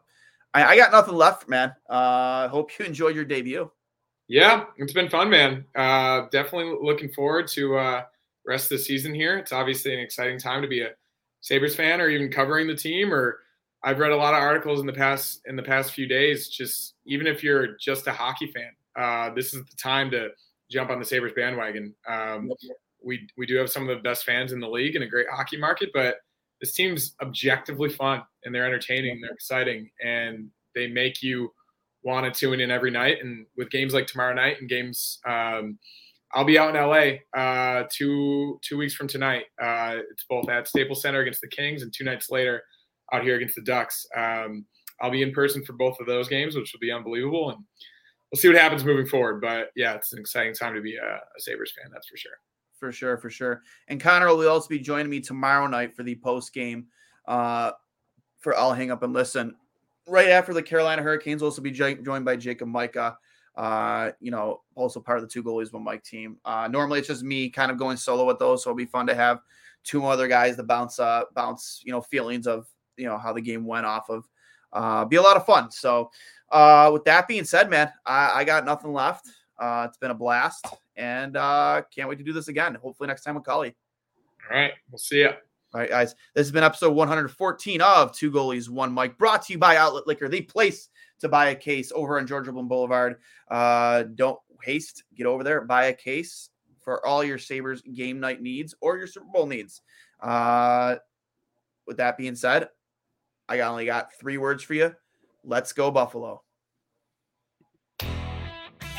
Speaker 1: I, I got nothing left, man. Uh, hope you enjoyed your debut.
Speaker 2: Yeah, it's been fun, man. Uh, definitely looking forward to uh, rest of the season here. It's obviously an exciting time to be a Sabres fan or even covering the team. Or I've read a lot of articles in the past in the past few days. Just even if you're just a hockey fan, uh, this is the time to jump on the Sabres bandwagon. Um, we we do have some of the best fans in the league and a great hockey market, but this team's objectively fun and they're entertaining, they're exciting, and they make you want to tune in every night. And with games like tomorrow night and games, um, I'll be out in LA uh, two two weeks from tonight. Uh, it's both at Staples Center against the Kings, and two nights later out here against the Ducks. Um, I'll be in person for both of those games, which will be unbelievable. And we'll see what happens moving forward. But yeah, it's an exciting time to be a, a Sabres fan. That's for sure.
Speaker 1: For sure, for sure. And Connor will also be joining me tomorrow night for the post game. Uh, for I'll hang up and listen. Right after the Carolina Hurricanes, will also be joined by Jacob Micah. Uh, you know, also part of the two goalies one Mic team. Uh, normally it's just me kind of going solo with those, so it'll be fun to have two other guys to bounce uh bounce, you know, feelings of you know how the game went off of. Uh, be a lot of fun. So uh, with that being said, man, I, I got nothing left. Uh, it's been a blast, and uh, can't wait to do this again. Hopefully next time with Cully.
Speaker 2: All right, we'll see you.
Speaker 1: All right, guys. This has been episode 114 of Two Goalies, One Mike, brought to you by Outlet Liquor, the place to buy a case over on Georgia Bloom Boulevard. Uh, don't haste, get over there, buy a case for all your Sabres game night needs or your Super Bowl needs. Uh, with that being said, I only got three words for you. Let's go, Buffalo.